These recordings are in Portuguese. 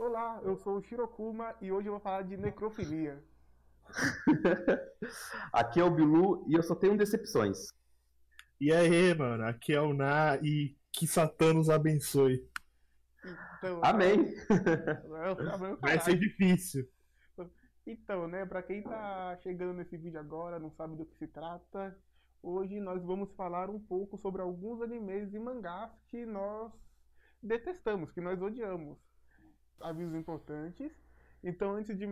Olá, eu sou o Shirokuma e hoje eu vou falar de necrofilia. Aqui é o Bilu e eu só tenho decepções. E aí, mano, aqui é o Na e que Satã nos abençoe. Então, Amém. Vai ser difícil. Então, né, pra quem tá chegando nesse vídeo agora, não sabe do que se trata, hoje nós vamos falar um pouco sobre alguns animes e mangás que nós detestamos, que nós odiamos. Avisos importantes. Então, antes de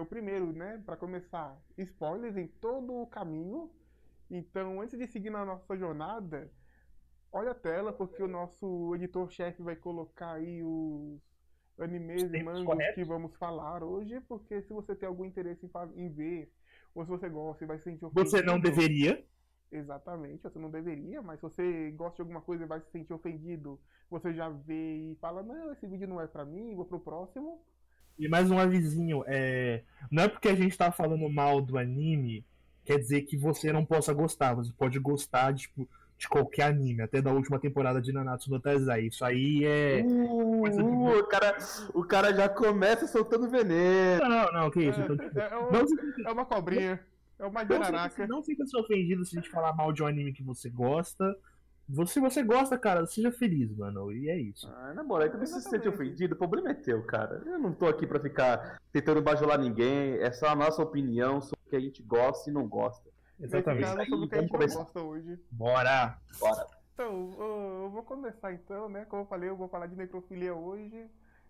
o primeiro, né, para começar, spoilers em todo o caminho. Então, antes de seguir na nossa jornada, olha a tela porque o nosso editor-chefe vai colocar aí os animes e mangas que vamos falar hoje, porque se você tem algum interesse em, em ver, ou se você gosta e vai se sentir. Você não deveria. Exatamente, você não deveria, mas se você gosta de alguma coisa e vai se sentir ofendido, você já vê e fala, não, esse vídeo não é pra mim, vou pro próximo. E mais um avisinho, é... não é porque a gente tá falando mal do anime, quer dizer que você não possa gostar, você pode gostar, tipo, de qualquer anime, até da última temporada de Nanatsu no Taizai. Isso aí é. Uh, uh, o, cara, o cara já começa soltando veneno. Não, não, que isso. É, então, tipo, é, um, não, é, uma cobrinha. É jararaca. fica, não fica se ofendido se a gente falar mal de um anime que você gosta. Se você gosta, cara, seja feliz, mano. E é isso. Ah, na moral, então se sentir ofendido, o problema é teu, cara. Eu não tô aqui pra ficar tentando bajular ninguém. É só a nossa opinião sobre o que a gente gosta e não gosta. Exatamente. Caso, sobre o que a gente não gosta hoje. Bora! Bora. Então, eu vou começar então, né? Como eu falei, eu vou falar de necrofilia hoje.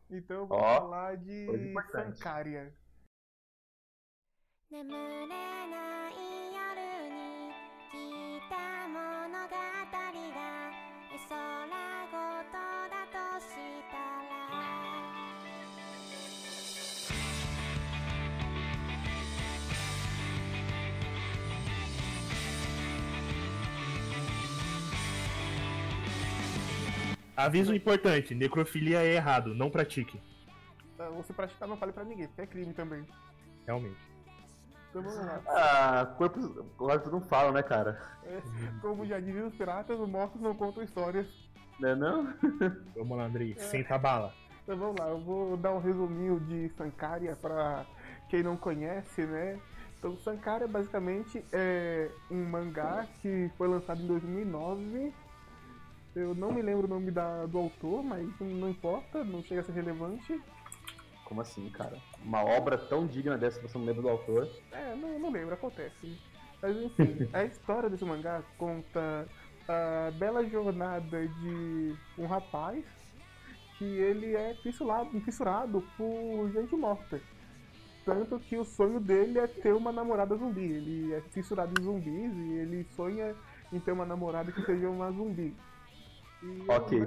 Então eu vou Ó, falar de. Sankaria. 眠れない夜に聞いた物語が絵空ごとだとしたら Aviso importante: necrofilia é errado, não pratique. Então, Você praticar, não fale pra ninguém, porque é crime também. Realmente. Então vamos lá. Ah, corpos, corpos não falam, né, cara? É, como já diziam os piratas, os mortos não contam histórias. Não é não? Vamos lá, Andrei. Senta a bala. Então vamos lá, eu vou dar um resuminho de Sankaria pra quem não conhece, né? Então Sankaria basicamente é um mangá que foi lançado em 2009. Eu não me lembro o nome da, do autor, mas não importa, não chega a ser relevante. Como assim, cara? Uma obra tão digna dessa, você não lembra do autor? É, não, não lembro, acontece. Mas enfim, a história desse mangá conta a bela jornada de um rapaz que ele é fissurado, fissurado por gente morta. Tanto que o sonho dele é ter uma namorada zumbi. Ele é fissurado em zumbis e ele sonha em ter uma namorada que seja uma zumbi. E Ok.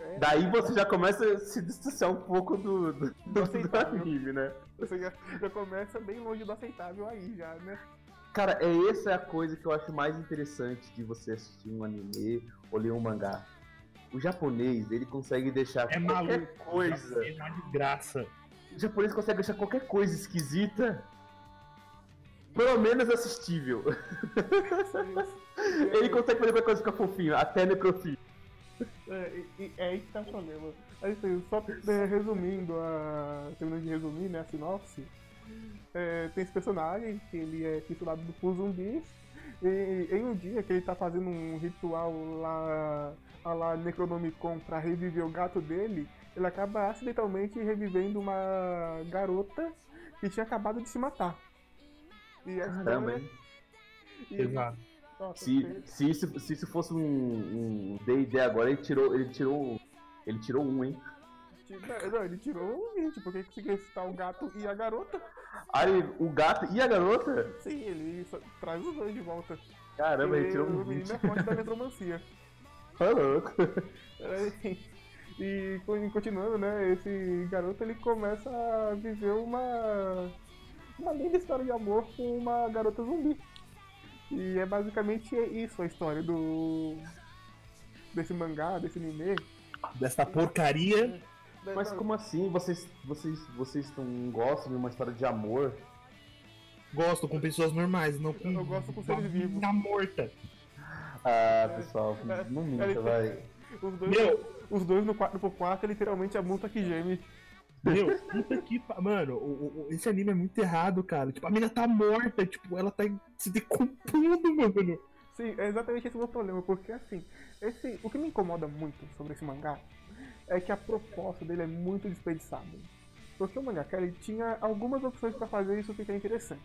É- Daí você já começa a se distanciar um pouco do, do, do, do aceitável. anime, né? Você já, já começa bem longe do aceitável aí já, né? Cara, é essa é a coisa que eu acho mais interessante de você assistir um anime ou ler um mangá. O japonês, ele consegue deixar É qualquer maluco. coisa. É uma desgraça. O japonês consegue deixar qualquer coisa esquisita. Pelo menos assistível. Ele consegue fazer qualquer coisa ficar fofinho, até necrofilia. É, e- e é aí que tá o problema. Assim, só é, resumindo, a, terminando de resumir né, a sinopse, é, tem esse personagem que ele é titulado por zumbis, e em um dia que ele tá fazendo um ritual lá, lá Necronomicon pra reviver o gato dele, ele acaba acidentalmente revivendo uma garota que tinha acabado de se matar. E a Caramba, história- Exato. Nossa, Se, se, isso, se isso fosse um um D&D agora, ele tirou, ele tirou, ele tirou um, hein? Não, ele tirou um 20, porque conseguiu ressuscitar o gato e a garota. Aí, o gato e a garota? Sim, ele traz os dois de volta. Caramba, ele tirou o um menino 20. é fonte da necromancia. Ô, louco. E con- continuando, né, esse garoto ele começa a viver uma uma linda história de amor com uma garota zumbi. E é basicamente isso a história do desse mangá, desse anime. Desta porcaria. Mas como assim? Vocês, vocês, vocês não gostam de uma história de amor? Gosto com pessoas normais, não com. Eu gosto com seres vivos. mina morta. Ah, pessoal, não minta, Ele- vai. Os dois, Meu, os dois no 4x4 é literalmente a multa que geme. Meu, puta que. Mano, o- o- esse anime é muito errado, cara. Tipo, a mina tá morta, tipo, ela tá se decompondo, mano. Sim, é exatamente esse o meu problema, porque assim, esse, o que me incomoda muito sobre esse mangá é que a proposta dele é muito desperdiçada. Porque o mangá, ele tinha algumas opções pra fazer isso ficar interessante.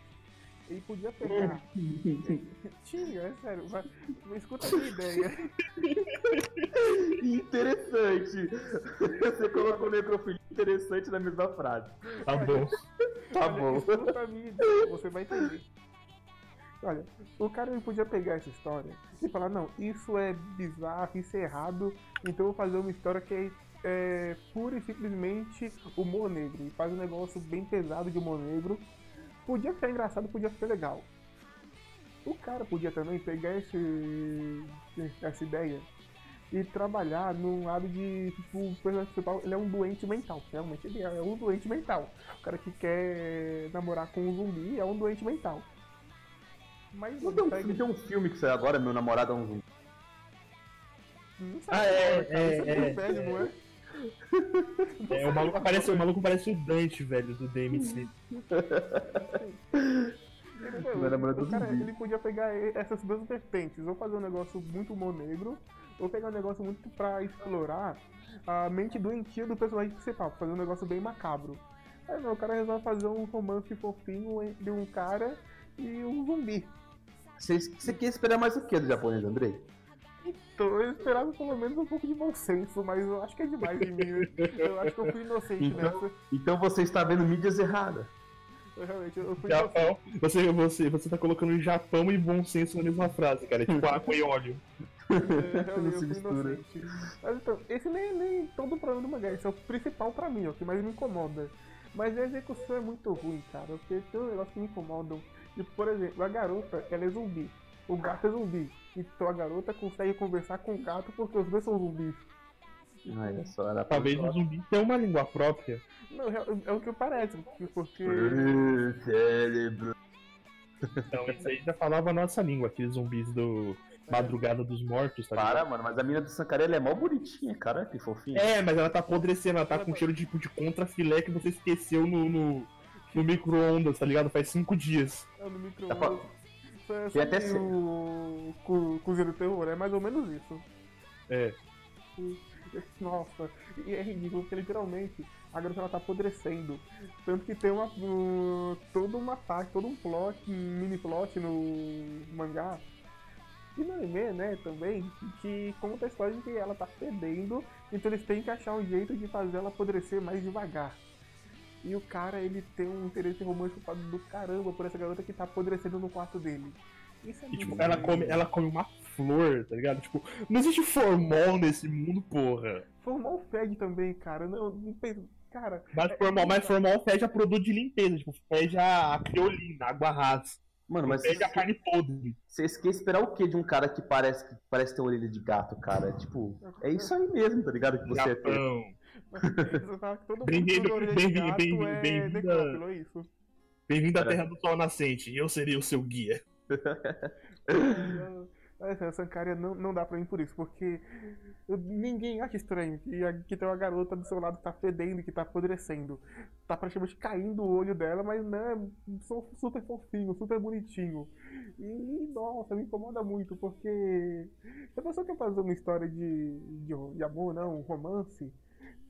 Ele podia pegar. tinha, é sério, mas, mas escuta a minha ideia. Interessante. Você colocou necrofilia interessante na mesma frase. Tá bom. Tá Olha, bom. Escuta a minha ideia, você vai entender. Olha, o cara ele podia pegar essa história e falar, não, isso é bizarro, isso é errado, então eu vou fazer uma história que é, é pura e simplesmente humor negro. E faz um negócio bem pesado de humor negro. Podia ficar engraçado, podia ficar legal. O cara podia também pegar esse, essa ideia e trabalhar num lado de, tipo, o personagem principal, ele é um doente mental. Realmente ele é um doente mental. O cara que quer namorar com um zumbi é um doente mental. Mas Não tem um, pega- não tem um filme que saiu agora, meu namorado é um zumbi. Não sabe Ah, é, cara, é, isso é, é, muito velho, não é? É, o maluco parece, o maluco parece o Dante, velho, do DMC. Meu é o cara, ele podia pegar essas duas vertentes, ou fazer um negócio muito humor negro, ou pegar um negócio muito pra explorar a mente doentia do personagem principal, fazer um negócio bem macabro. Aí não, o cara resolve fazer um romance fofinho entre um cara e um zumbi. Você, você quer esperar mais o que do japonês, Andrei? Então eu esperava pelo menos um pouco de bom senso, mas eu acho que é demais de mim. Eu acho que eu fui inocente Então- nessa. Então você está vendo mídias erradas. Eu realmente eu fui inocente. Japão. Você, você, você tá colocando Japão e bom senso na mesma frase, cara. É tipo água e óleo. É, Não realmente, se eu fui mistura. inocente. Mas então, esse nem, nem todo o problema do mangá, esse é o principal pra mim, é o que mais me incomoda. Mas a execução é muito ruim, cara, porque tem um negócio que me incomodam. Tipo, por exemplo, a garota, ela é zumbi. O gato é zumbi. Então a garota consegue conversar com o gato porque os dois são zumbis. Olha só, era Talvez o zumbi tenha uma língua própria. Não, é, é o que parece, porque. Uh, Cérebro. Então, isso aí já falava a nossa língua, aqueles zumbis do Madrugada dos Mortos, tá Para, ligado? mano, mas a mina do Sankara ela é mó bonitinha, cara, que fofinha. É, mas ela tá apodrecendo, ela tá com cheiro tipo de contra-filé que você esqueceu no, no, no micro-ondas, tá ligado? Faz cinco dias. É no micro Tá Tem até o co- Cozinha do Terror? É mais ou menos isso. É. Nossa, e é ridículo porque literalmente a garota ela tá apodrecendo. Tanto que tem uma. um- toda uma parte, todo um plot, um mini plot no mangá. E no anime, né, também, que conta a história de que ela tá fedendo, então eles têm que achar um jeito de fazer ela apodrecer mais devagar. E o cara, ele tem um interesse romântico do caramba por essa garota que tá apodrecendo no quarto dele. Isso é E tipo, ela come, ela come uma flor, tá ligado? Tipo, não existe formol nesse mundo, porra. Formal fed também, cara. Não, não penso. Cara, Mas formal, mas formal fede a produto de limpeza, tipo, fede a criolina, água rasa. Mano, mas Fede a carne podre. vocês querem esperar o que de um cara que parece, que parece ter orelha de gato, cara? Tipo, é isso aí mesmo, tá ligado? Que você é todo mundo Bem-vindo- de bem-vindo- bem-vindo- é bem-vindo necrófilo, é isso. Bem-vindo à. Terra do Sol Nascente. Eu seria o seu guia. Essa Sankaria não, não dá pra mim por isso, porque ninguém acha estranho que, a- que tem uma garota do seu lado que tá fedendo, que tá apodrecendo. Tá praticamente caindo o olho dela, mas né, sou super fofinho, super bonitinho. E nossa, me incomoda muito, porque se a pessoa quer fazer uma história de, de, de amor, não, um romance,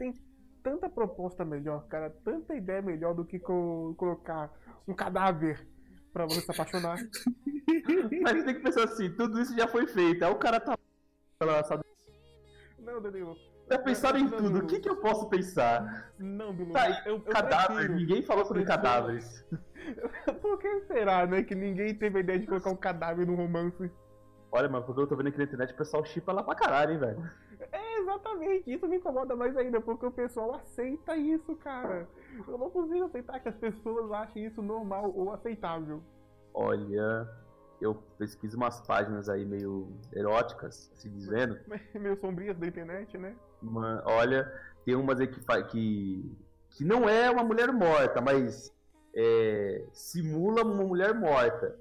tem tanta proposta melhor, cara, tanta ideia melhor do que co- colocar um cadáver pra você se apaixonar. Mas tem que pensar assim, tudo isso já foi feito. Aí o cara tá. Sabe- Não, Danilo. Já pensaram em tudo. O que, que eu posso pensar? Não, Bilu. Tá eu, eu Cadáver. prefiro. Ninguém falou sobre cadáveres. Por que será, né? Que ninguém teve a ideia de colocar um cadáver no romance. Olha, mas porque eu tô vendo aqui na internet o pessoal chipa lá pra caralho, hein, velho. É, exatamente. Isso me incomoda mais ainda, porque o pessoal aceita isso, cara. Eu não consigo aceitar que as pessoas achem isso normal ou aceitável. Olha, eu pesquiso umas páginas aí meio eróticas, assim dizendo. Meio sombrias da internet, né? Uma- olha, tem umas aí que, que, que não é uma mulher morta, mas é, simula uma mulher morta.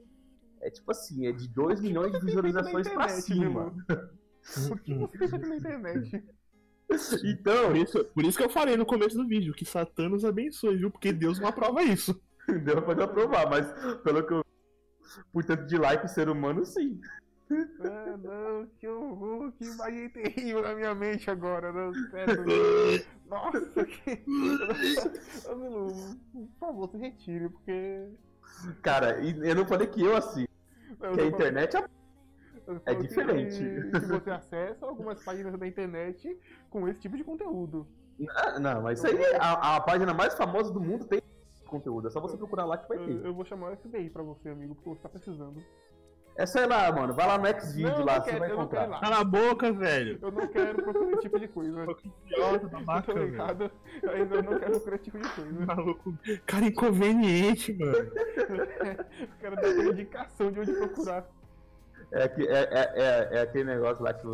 É tipo assim, é de 2 milhões de visualizações pra cima. Bilu? O que você tem feito na internet? Então, Por isso, por isso que eu falei no começo do vídeo que Satã nos abençoe, viu? Porque Deus não aprova isso. deu pra aprovar, mas pelo que eu. Por tanto de like ser humano, sim. Ah, não, que horror, que imagem terrível na minha mente agora, não, sério. Nossa, que. Ô, Milu, por favor, se retire, porque. Cara, e eu não falei que eu assim. Que a internet é. Eu é que- diferente. Que você acessa algumas páginas da internet com esse tipo de conteúdo. Ah, Não, mas isso aí, a, a página mais famosa do mundo tem conteúdo. É só você procurar lá que vai Eu, ter. eu vou chamar o FBI pra você, amigo, porque você tá precisando. É só ir lá, mano. Vai lá no Xvideo Não, lá, não você vai eu não lá. Cala a boca, velho. Eu não quero procurar esse tipo de coisa. Idiota, babaca, velho. ligado, mas eu não quero procurar esse tipo de coisa. Maluco. Cara inconveniente, mano. Eu quero dar uma indicação de onde procurar. É, que- é, é, é, é aquele negócio lá que.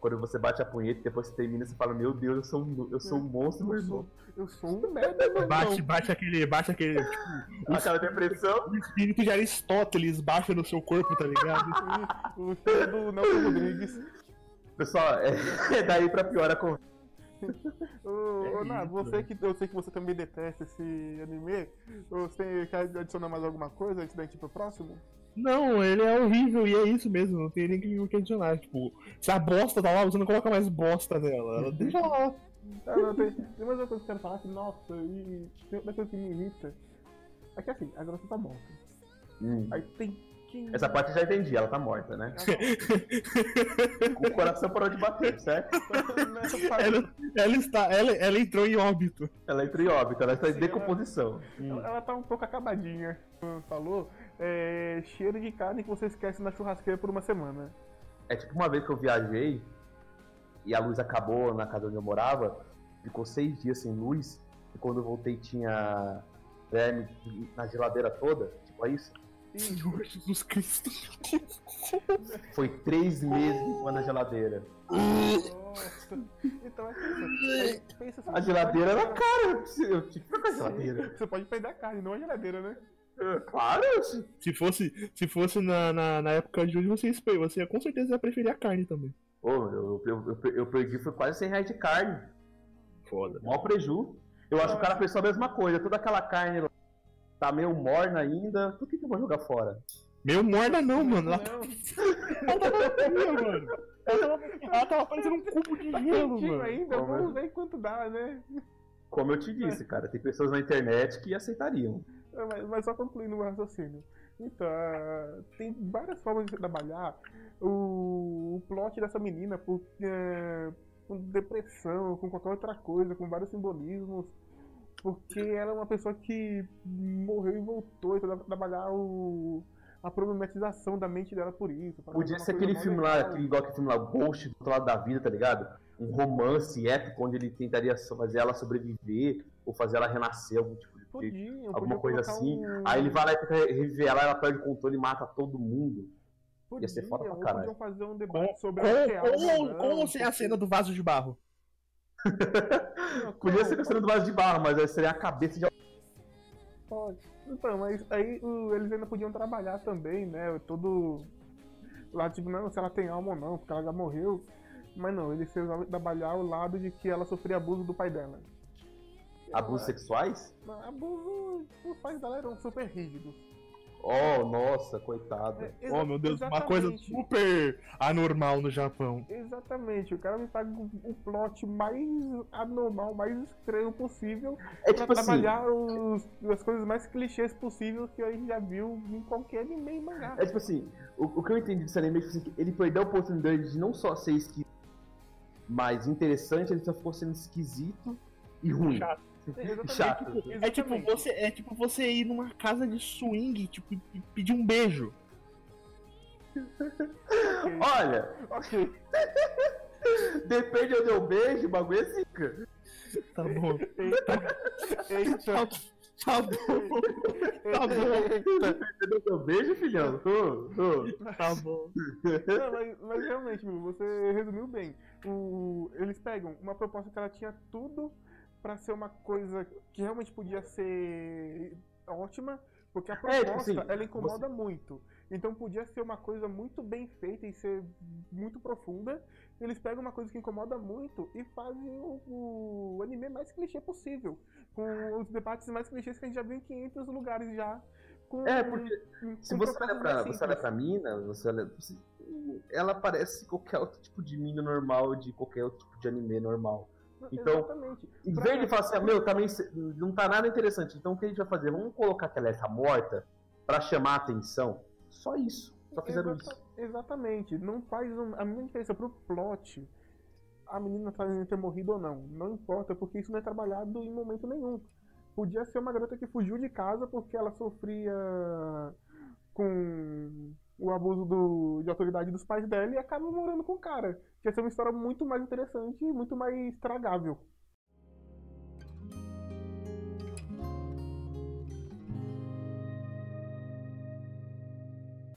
Quando você bate a punheta e depois você termina, você fala: Meu Deus, eu sou um, eu sou um monstro, meu Eu irmão. sou, eu sou um merda, meu Bate, irmão. bate aquele. Bate aquele. Tipo, Aquela depressão. o espírito de Aristóteles baixa no seu corpo, tá ligado? O do Nelson Rodrigues. Pessoal, é, é daí pra pior a conversa. Ô, É Ná, você que eu sei que você também detesta esse anime. Você quer adicionar mais alguma coisa antes da gente ir pro próximo? Não, ele é horrível e é isso mesmo, não tem nem que o que adicionar. Tipo, se a bosta tá lá, você não coloca mais bosta nela. Ela deixa lá. Ah, não, tem, tem mais uma coisa que eu quero falar que, nossa, e tem outra coisa que me irrita. É que assim, agora você tá morta. Hum. Aí tem que. Essa parte eu já entendi, ela tá morta, né? O coração parou de bater, certo? Ela, ela está. Ela, ela entrou em óbito. Ela entrou em óbito, ela está em Sim, decomposição. Ela, ela tá um pouco acabadinha. Como Falou, é, cheiro de carne que você esquece na churrasqueira por uma semana. É tipo uma vez que eu viajei e a luz acabou na casa onde eu morava, ficou seis dias sem luz, e quando eu voltei tinha verme na geladeira toda, tipo é isso. Senhor Jesus Cristo. Foi três meses limpando a geladeira. Nossa. Então é isso. Assim, A geladeira era cara, eu tinha que trocar a geladeira. Você pode perder a carne, não a geladeira, né? Claro, Se fosse, se fosse na, na, na época de hoje, você, ia- você ia- com certeza ia preferir a carne também. Ô, eu, eu, eu, eu perdi foi quase 100 reais de carne. Foda. Mó preju. Eu acho que o cara fez só a mesma coisa. Toda aquela carne lá tá meio morna ainda. Por que, que eu vou jogar fora? Meu morda não, mano. Ela, Não, ela tava fria, mano. Ela tava, ela tava parecendo um cubo de tá gelo, mano. ainda, Como vamos ver quanto dá, né? Como eu te disse, cara, tem pessoas na internet que aceitariam. É, Mas, mas só concluindo o raciocínio. Então, ah, tem várias formas de você trabalhar o, o plot dessa menina por, é, com depressão, com qualquer outra coisa, com vários simbolismos. Porque ela é uma pessoa que morreu e voltou, então dá pra trabalhar o, a problematização da mente dela por isso. Podia ser aquele filme mó lá, legal. aquele, igual aquele filme lá, Ghost, do outro lado da vida, tá ligado? Um romance épico onde ele tentaria fazer ela sobreviver ou fazer ela renascer, algum tipo alguma coisa assim. um- Aí ele vai lá e tenta reviver ela, ela perde o controle e mata todo mundo. ia ser foda pra caralho. podiam fazer um Com, debate sobre com, a real ou sem a cena do vaso de barro. Não, Podia com- ser questão do vaso de barro, mas aí seria a cabeça de Pode. Então, mas aí o- eles ainda podiam trabalhar também, né? Todo. Lá, tipo, não, se ela tem alma ou não, porque ela já morreu. Mas não, eles precisavam trabalhar o lado de que ela sofria abuso do pai dela. Abusos sexuais? Não, Abuso. Os pais dela eram super rígidos. Oh, nossa, coitado. É, Oh, meu Deus, uma coisa exatamente. super anormal no Japão. Exatamente, o cara me paga o plot mais anormal, mais estranho possível É pra tipo assim, trabalhar os, as coisas mais clichês possíveis que a gente já viu em qualquer anime e mangá. é tipo assim, o, o que eu entendi desse anime é tipo assim, que ele perdeu a oportunidade de não só ser esquisito, mas interessante, ele só ficou sendo esquisito e ruim. Chato. Chato. É tipo, você, é tipo você ir numa casa de swing, tipo, e pedir um beijo. Olha, ok. depende de onde eu beijo, o bagulho é zica. Tá bom. Eita. Eita. Tá bom. Tá bom. Eita. Depende de onde eu beijo, filhão. Ô, ô. Tá bom. Não, mas, mas realmente, meu, você resumiu bem. O, eles pegam uma proposta que ela tinha tudo pra ser uma coisa que realmente podia ser ótima, porque a É, proposta assim, ela incomoda muito. Então podia ser uma coisa muito bem feita e ser muito profunda. Eles pegam uma coisa que incomoda muito e fazem o, o anime mais clichê possível. Com os debates mais clichês que a gente já viu em 500 lugares já. Com, É, porque com Se você olha pra, você olha pra mina, você olha. você- ela parece qualquer outro tipo de mina normal, de qualquer outro tipo de anime normal. Então, Exatamente. Em vez de falar assim, meu, também não tá nada interessante, então o que a gente vai fazer? Vamos colocar aquela essa morta pra chamar a atenção. Só isso. Só fizeram Exata- isso. Exatamente. Não faz um- a mínima diferença pro plot. A menina tá ter morrido ou não. Não importa, porque isso não é trabalhado em momento nenhum. Podia ser uma garota que fugiu de casa porque ela sofria com o abuso do- de autoridade dos pais dela e acaba morando com o cara. Que ia ser uma história muito mais interessante e muito mais tragável.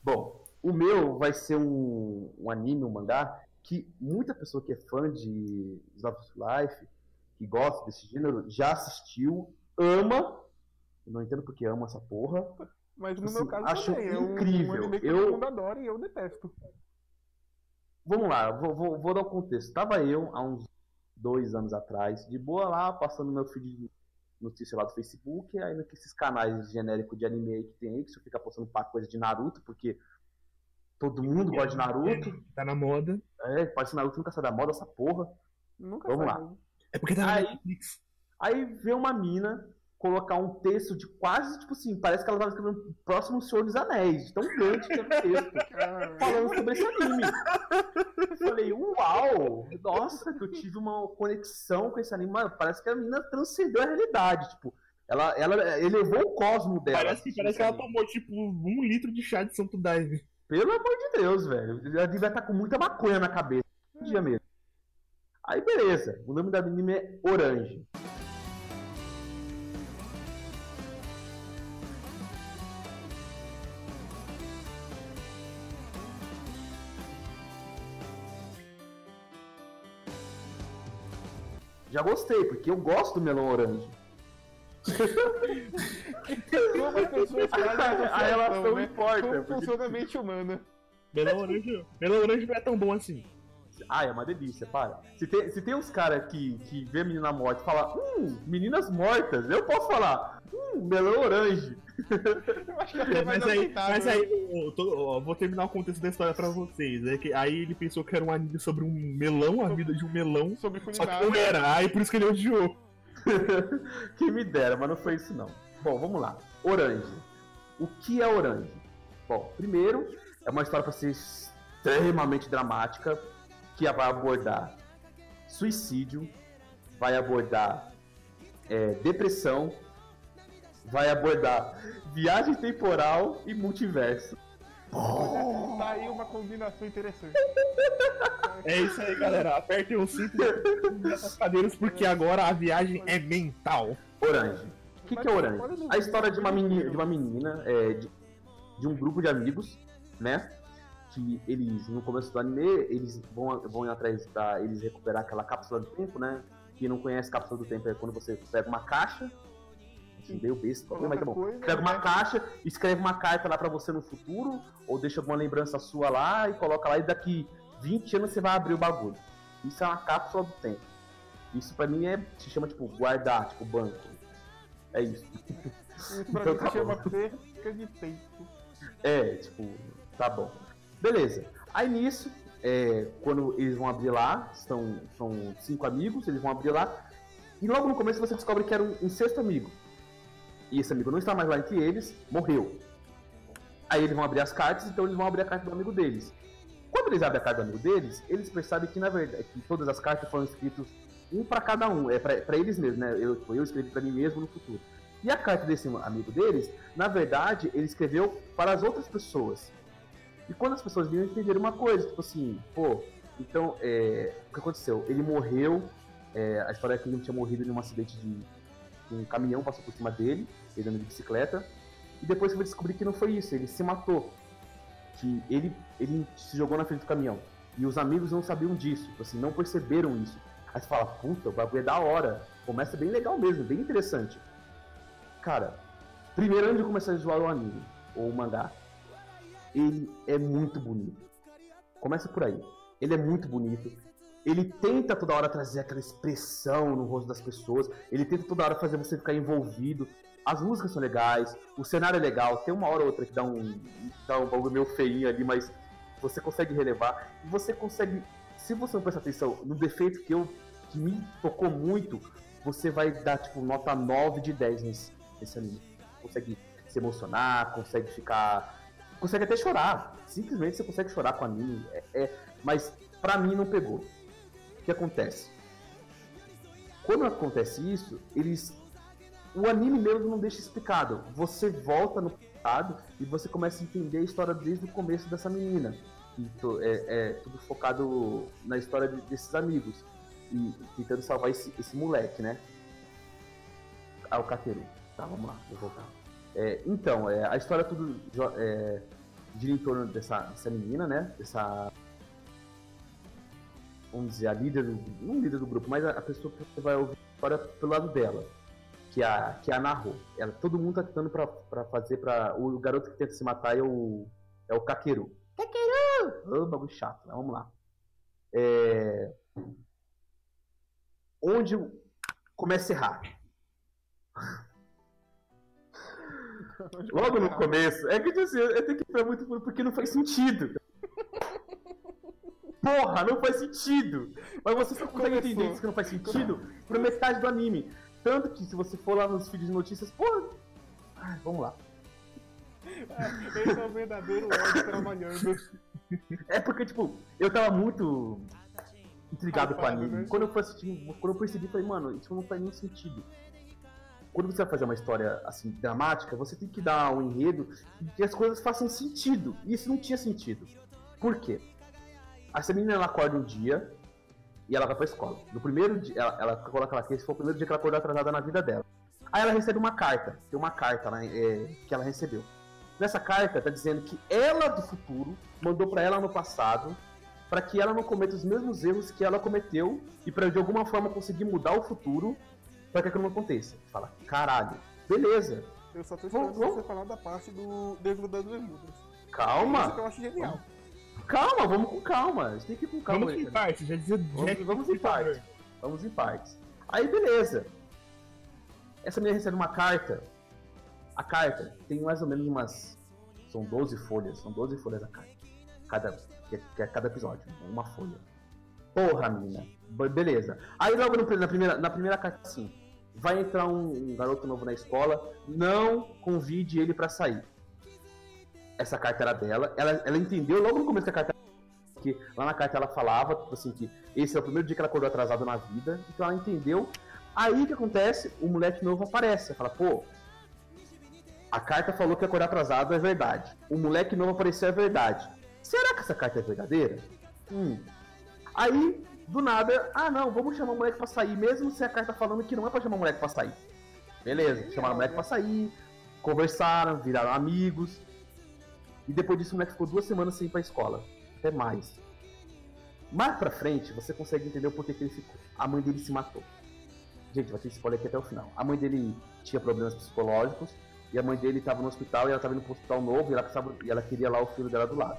Bom, o meu vai ser um, um anime, um mangá, que muita pessoa que é fã de of Life, que gosta desse gênero, já assistiu, ama. Não entendo porque ama essa porra. Mas no Assim, meu caso acho também. É um, incrível. um anime que Eu- todo mundo adora e eu detesto. Vamos lá, vou, vou, vou dar o contexto. Tava eu, há uns dois anos atrás, de boa lá, passando meu feed de notícia lá do Facebook, aí naqueles canais genéricos de anime aí que tem aí, que você fica postando pra coisa de Naruto, porque todo mundo gosta de Naruto. Tá na moda. É, parece que Naruto nunca sai da moda essa porra. Nunca Vamos sai lá. mesmo. É porque tá na Aí- Netflix. Aí vê uma mina colocar um texto de quase, tipo assim, parece que ela tava escrevendo o próximo Senhor dos Anéis, tão grande que era o texto. Falando sobre esse anime. Eu falei, uau! Nossa, que eu tive uma conexão com esse anime. Mano, parece que a menina transcendeu a realidade. Tipo, ela, ela elevou o cosmo dela. Parece que, parece que ela tomou, tipo, um litro de chá de Santo Daime. Pelo amor de Deus, velho. Ela devia estar com muita maconha na cabeça. Um dia mesmo. Aí, beleza. O nome da anime é Orange. Já gostei, porque eu gosto do melão orange. Como as pessoas fazem A relação né? importa. Como porque- funciona a mente humana. Melão orange, melão orange não é tão bom assim. Ah, é uma delícia, para. Se tem, se tem uns caras que, que vê menina morta e fala, hum, meninas mortas, eu posso falar, hum, melão orange. Eu acho que até mais Mas aí, mas aí eu, tô- vou terminar o contexto da história pra vocês. É que aí ele pensou que era um anime sobre um melão, a vida de um melão. Sobre Só que culinária. não era, aí por isso que ele odiou. Quem me dera, mas não foi isso não. Bom, vamos lá. Orange. O que é Orange? Bom, primeiro, é uma história para ser extremamente dramática, que vai abordar suicídio, vai abordar é, depressão, vai abordar viagem temporal e multiverso. Tá aí uma combinação interessante. É isso aí, galera. Apertem o cinto dessas cadeiras porque agora a viagem é mental. Orange. O que, que é Orange? A história de uma menina, de, uma menina é, de, de um grupo de amigos, né? Que eles, no começo do anime, eles vão, vão ir atrás da. Eles recuperar aquela cápsula do tempo, né? Quem não conhece cápsula do tempo é quando você pega uma caixa. Meio besta, Coloca mas tá bom. coisa, Pega uma né? caixa, escreve uma carta lá pra você no futuro, ou deixa alguma lembrança sua lá e coloca lá, e daqui 20 anos você vai abrir o bagulho. Isso é uma cápsula do tempo. Isso pra mim é. se chama tipo guardar, tipo banco. É isso. Isso pra Então mim tá se chama perca de tempo. É, tipo, tá bom. Beleza. Aí nisso, é, quando eles vão abrir lá, são, são cinco amigos, eles vão abrir lá, e logo no começo você descobre que era um, um sexto amigo. E esse amigo não está mais lá entre eles, morreu. Aí eles vão abrir as cartas, então eles vão abrir a carta do amigo deles. Quando eles abrem a carta do amigo deles, eles percebem que na verdade que todas as cartas foram escritas um para cada um, é para eles mesmos, né? Eu, eu escrevi para mim mesmo no futuro. E a carta desse amigo deles, na verdade, ele escreveu para as outras pessoas. E quando as pessoas viram, entenderam uma coisa, tipo assim, pô, então, é, o que aconteceu? Ele morreu, é, a história é que ele tinha morrido em um acidente de um caminhão passou por cima dele, ele andando de bicicleta, e depois que eu descobri que não foi isso, ele se matou. Que ele, ele se jogou na frente do caminhão. E os amigos não sabiam disso, tipo assim, não perceberam isso. Aí você fala, puta, o bagulho é da hora. Começa bem legal mesmo, bem interessante. Cara, primeiro antes de começar a zoar o anime, ou o mangá, ele é muito bonito. Começa por aí. Ele é muito bonito. Ele tenta toda hora trazer aquela expressão no rosto das pessoas. Ele tenta toda hora fazer você ficar envolvido. As músicas são legais, o cenário é legal. Tem uma hora ou outra que dá um, dá um bagulho meio feinho ali, mas você consegue relevar. E você consegue, se você não prestar atenção no defeito que eu que me tocou muito, você vai dar tipo nota 9 de 10 nesse, nesse anime. Consegue se emocionar, consegue ficar. Consegue até chorar. Simplesmente você consegue chorar com o anime. É, é- mas pra mim não pegou. Que acontece? Quando acontece isso, eles. O anime mesmo não deixa explicado. Você volta no passado e você começa a entender a história desde o começo dessa menina. E to- é, é tudo focado na história de- desses amigos. E tentando salvar esse, esse moleque, né? Ah, o. Tá, vamos lá, vou voltar. É, então, é, a história tudo é, gira em torno dessa, dessa menina, né? Dessa. Vamos dizer, a líder do. Não líder do grupo, mas a, a pessoa que você vai ouvir a história pelo lado dela. Que a, que a Naho. Ela, todo mundo tá tentando pra, pra fazer pra. O garoto que tenta se matar é o. É o Kakeru. Kakeru! Ô, bagulho chato, né? vamos lá. É, onde começa a errar. Logo no começo, é que tipo assim, eu tenho que ficar muito puro porque não faz sentido. Porra, não faz sentido. Mas você só consegue Começou. entender isso que não faz sentido por metade do anime. Tanto que se você for lá nos feeds de notícias, porra. Ai, vamos lá. Esse é o verdadeiro Ed trabalhando. É porque, tipo, eu tava muito intrigado com o anime. né? Quando eu fui assistir, quando eu percebi, falei, mano, isso não faz nenhum sentido. Quando você vai fazer uma história assim, dramática, você tem que dar um enredo que as coisas façam sentido. E isso não tinha sentido. Por quê? Essa menina ela acorda um dia e ela vai pra escola. No primeiro dia, ela, ela coloca lá que esse foi o primeiro dia que ela acordou atrasada na vida dela. Aí ela recebe uma carta. Tem uma carta lá, é, que ela recebeu. Nessa carta tá dizendo que ela do futuro mandou pra ela no passado para que ela não cometa os mesmos erros que ela cometeu e para de alguma forma conseguir mudar o futuro para que aquilo não aconteça. Fala, caralho, beleza, Eu só tô esperando Vamos- você falar da parte do desgrudando bermudas. Isso calma, que eu acho genial. Calma, vamos com calma, a gente tem que ir com calma. Vamos em Alexandre. parte, já dizia Vamos- vamos em parte. favor. Vamos em partes. Aí beleza. Essa menina recebe uma carta. A carta tem mais ou menos umas. São 12 folhas. São 12 folhas a carta. Cada, que, é, que é cada episódio. Uma folha. Porra, menina. Be- Beleza. Aí logo no- na, primeira, na primeira carta assim. Vai entrar um, um garoto novo na escola. Não convide ele pra sair. Essa carta era dela. Ela, ela entendeu logo no começo da carta que lá na carta ela falava, tipo assim, que esse é o primeiro dia que ela acordou atrasada na vida, então ela entendeu. Aí o que acontece? O moleque novo aparece, fala, pô, a carta falou que acordar atrasado é verdade. O moleque novo apareceu é verdade. Será que essa carta é verdadeira? Hum. Aí, do nada, ah não, vamos chamar o moleque pra sair, mesmo se a carta falando que não é pra chamar o moleque pra sair. Beleza, chamaram o moleque pra sair, conversaram, viraram amigos. E depois disso o moleque ficou duas semanas sem ir pra escola. Até mais. Mais pra frente, você consegue entender o porquê que ele ficou. A mãe dele se matou. Gente, vai ter spoiler aqui até o final. A mãe dele tinha problemas psicológicos e a mãe dele estava no hospital e ela estava indo pro hospital novo e ela, precisava- e ela queria lá o filho dela do lado.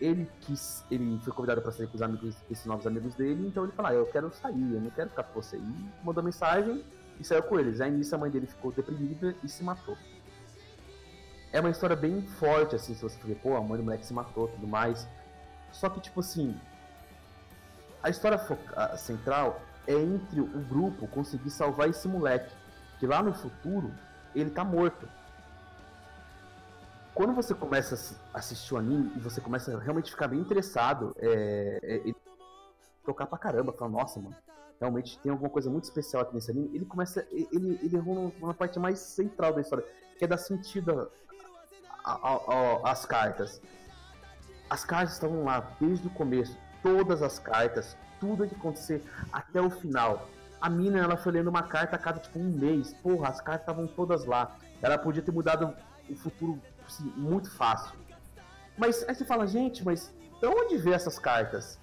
Ele quis, ele foi convidado para sair com os amigos, esses novos amigos dele, então ele falou: ah, eu quero sair, eu não quero ficar com você. E mandou mensagem e saiu com eles. Aí nisso a mãe dele ficou deprimida e se matou. É uma história bem forte, assim, se você for ver, pô, a mãe do moleque se matou tudo mais. Só que, tipo assim, a história foca- central é entre o grupo conseguir salvar esse moleque. Que lá no futuro, ele tá morto. Quando você começa a assi- assistir o anime e você começa a realmente ficar bem interessado, é, é, ele tocar pra caramba, falar, nossa, mano, realmente tem alguma coisa muito especial aqui nesse anime, ele começa, ele, ele errou numa parte mais central da história, que é dar sentido a- a- a- às cartas. As cartas estavam lá desde o começo, todas as cartas, tudo que acontecer até o final. A mina, ela foi lendo uma carta a cada tipo um mês. Porra, as cartas estavam todas lá. Ela podia ter mudado o futuro assim, muito fácil. Mas aí você fala, gente, mas de onde vê essas cartas?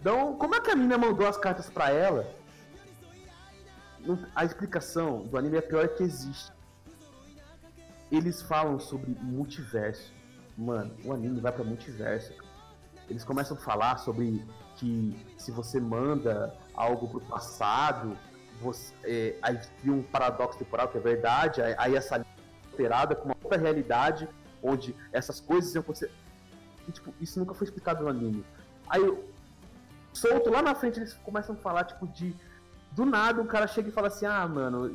Então, como é que a mina mandou as cartas pra ela? A explicação do anime é a pior que existe. Eles falam sobre multiverso. mano, o anime vai pra multiverso. Eles começam a falar sobre que se você manda algo pro passado, você, é, aí cria um paradoxo temporal que é verdade, aí, aí essa é alterada com uma outra realidade, onde essas coisas iam acontecer. E, tipo, isso nunca foi explicado no anime. Aí, solto lá na frente, eles começam a falar, tipo, de. Do nada, o cara chega e fala assim: Ah, mano,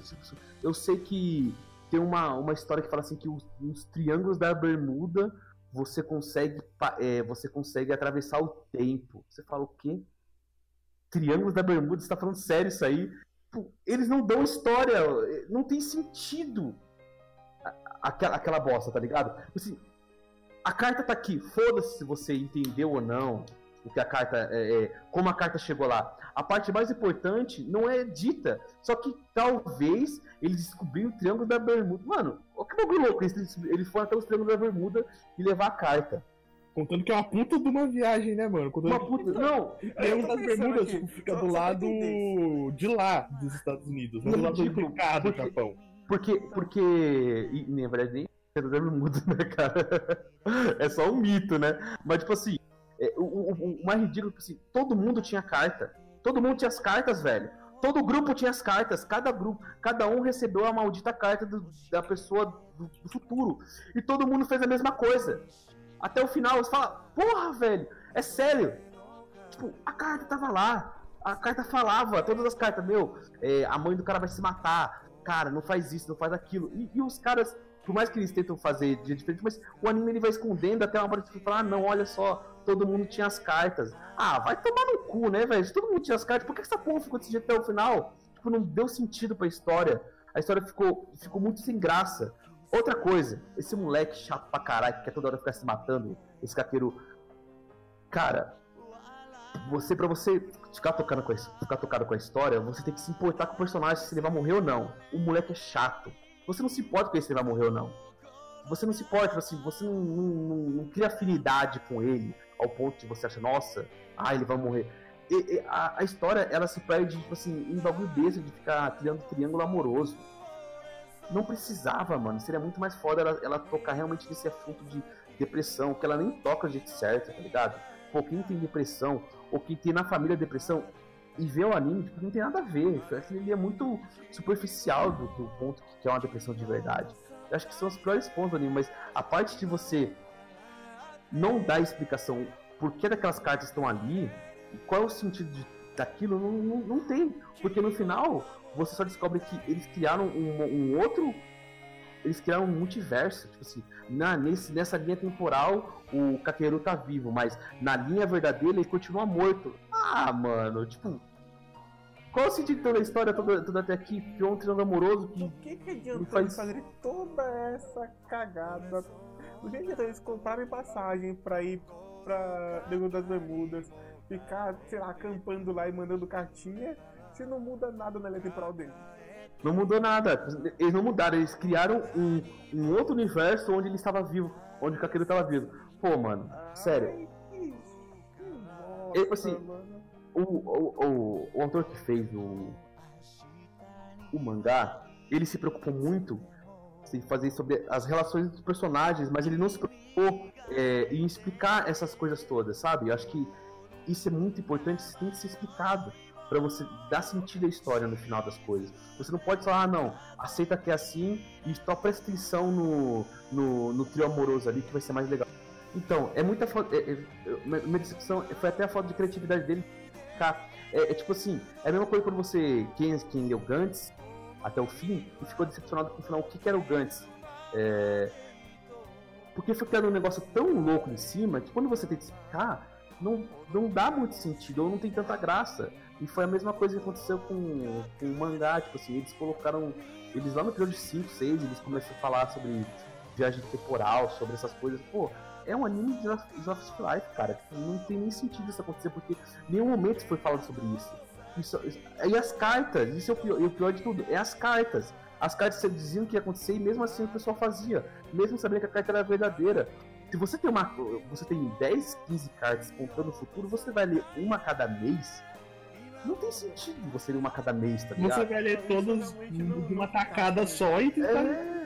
eu sei que tem uma, uma história que fala assim que os, os triângulos da Bermuda você consegue é, você consegue atravessar o tempo. Você fala o quê? Triângulos da Bermuda, você tá falando sério isso aí? Pô, eles não dão história, não tem sentido aquela, aquela bosta, tá ligado? Assim, a carta tá aqui, foda-se se você entendeu ou não o que a carta é, é, como a carta chegou lá. A parte mais importante não é dita, só que talvez eles descobriram o Triângulo da Bermuda. Mano, olha que bagulho louco, eles, eles foram até os Triângulos da Bermuda e levar a carta. Contando que é uma puta de uma viagem, né, mano? Contando uma puta, não. Triângulo das Bermudas aqui, fica do lado de lá dos Estados Unidos, não do lado do mercado do Japão. Porque, porque, e, na verdade nem da Bermuda, né, cara? É só um mito, né? Mas, tipo assim, é, o, o, o, mais ridículo, assim, todo mundo tinha carta. Todo mundo tinha as cartas, velho. Todo grupo tinha as cartas. Cada grupo, cada um recebeu a maldita carta do, da pessoa do, do, futuro. E todo mundo fez a mesma coisa. Até o final, você fala, porra, velho, é sério. Tipo, a carta tava lá. A carta falava, todas as cartas, meu, é, a mãe do cara vai se matar. Cara, não faz isso, não faz aquilo. E, e os caras, por mais que eles tentam fazer de diferente, mas o anime ele vai escondendo até uma hora de falar, ah, não, olha só, todo mundo tinha as cartas. Ah, vai tomar no cu, né, velho? Se todo mundo tinha as cartas, por que essa porra ficou desse jeito até o final? Tipo, não deu sentido pra história. A história ficou, ficou muito sem graça. Outra coisa, esse moleque chato pra caralho, que quer toda hora ficar se matando, esse caqueiro. Cara, você, pra você ficar tocando com a, ficar tocado com a história, você tem que se importar com o personagem, se ele vai morrer ou não. O moleque é chato. Você não se importa com se ele vai morrer ou não. Você não se importa, assim, você não, não, não, não cria afinidade com ele ao ponto de você achar, nossa, ah, ele vai morrer. E, e, a, a, história, ela se perde, tipo assim, em bagulho desse de ficar criando triângulo amoroso. Não precisava, mano. Seria muito mais foda ela, ela tocar realmente nesse assunto de depressão, que ela nem toca do jeito certo, tá ligado? Pô, quem tem depressão, ou quem tem na família depressão, e vê o anime, tipo, não tem nada a ver. Ele é muito superficial do, do ponto que é uma depressão de verdade. Eu acho que são os piores pontos do anime, mas a parte de você não dá explicação por que daquelas cartas estão ali qual é o sentido de, daquilo, não, não, não, tem. Porque no final você só descobre que eles criaram um, um outro. Eles criaram um multiverso. Tipo assim, na, nesse, nessa linha temporal o Kakeru tá vivo, mas na linha verdadeira ele continua morto. Ah, mano, tipo. Qual o sentido da história toda, toda até aqui? Criou um triângulo amoroso que. Por que, que adianta faz... fazer toda essa cagada Gente, então eles compraram passagem pra ir pra Triângulo das Bermudas, ficar, sei lá, acampando lá e mandando cartinha, se não muda nada na linha temporal dele. Não mudou nada. Eles não mudaram, eles criaram um, um outro universo onde ele estava vivo, onde o Kakeru estava vivo. Pô, mano, sério. Ele, assim, o, o, o, o autor que fez o, o mangá, ele se preocupou muito em fazer sobre as relações dos personagens, mas ele não se preocupou é, em explicar essas coisas todas, sabe? Eu acho que isso é muito importante, isso tem que ser explicado para você dar sentido à história no final das coisas. Você não pode falar, ah, não, aceita que é assim e só presta atenção no, no, no trio amoroso ali que vai ser mais legal. Então, é muita falta. É, é, minha decepção foi até a falta de criatividade dele. É, é, tipo assim, é a mesma coisa quando você. Quem, quem leu Gantz até o fim e ficou decepcionado com o final. O que, que era o Gantz? É... Porque foi criado um negócio tão louco em cima que quando você tem que explicar, não, não dá muito sentido ou não tem tanta graça. E foi a mesma coisa que aconteceu com, com o mangá, tipo assim, eles colocaram. Eles lá no episódio 5, 6, eles começaram a falar sobre viagem temporal, sobre essas coisas. Pô, é um anime de Office Life, cara. Tipo, não tem nem sentido isso acontecer, porque nenhum momento foi falado sobre isso. Isso, isso, e as cartas, isso é o pior, e o pior de tudo, é as cartas. As cartas diziam que ia acontecer e mesmo assim o pessoal fazia, mesmo sabendo que a carta era verdadeira. Se você tem uma. Você tem 10, 15 cartas contando o futuro, você vai ler uma cada mês. Não tem sentido você ler uma cada mês, tá ligado? Você vai ler todas de uma tacada só e tentar. É,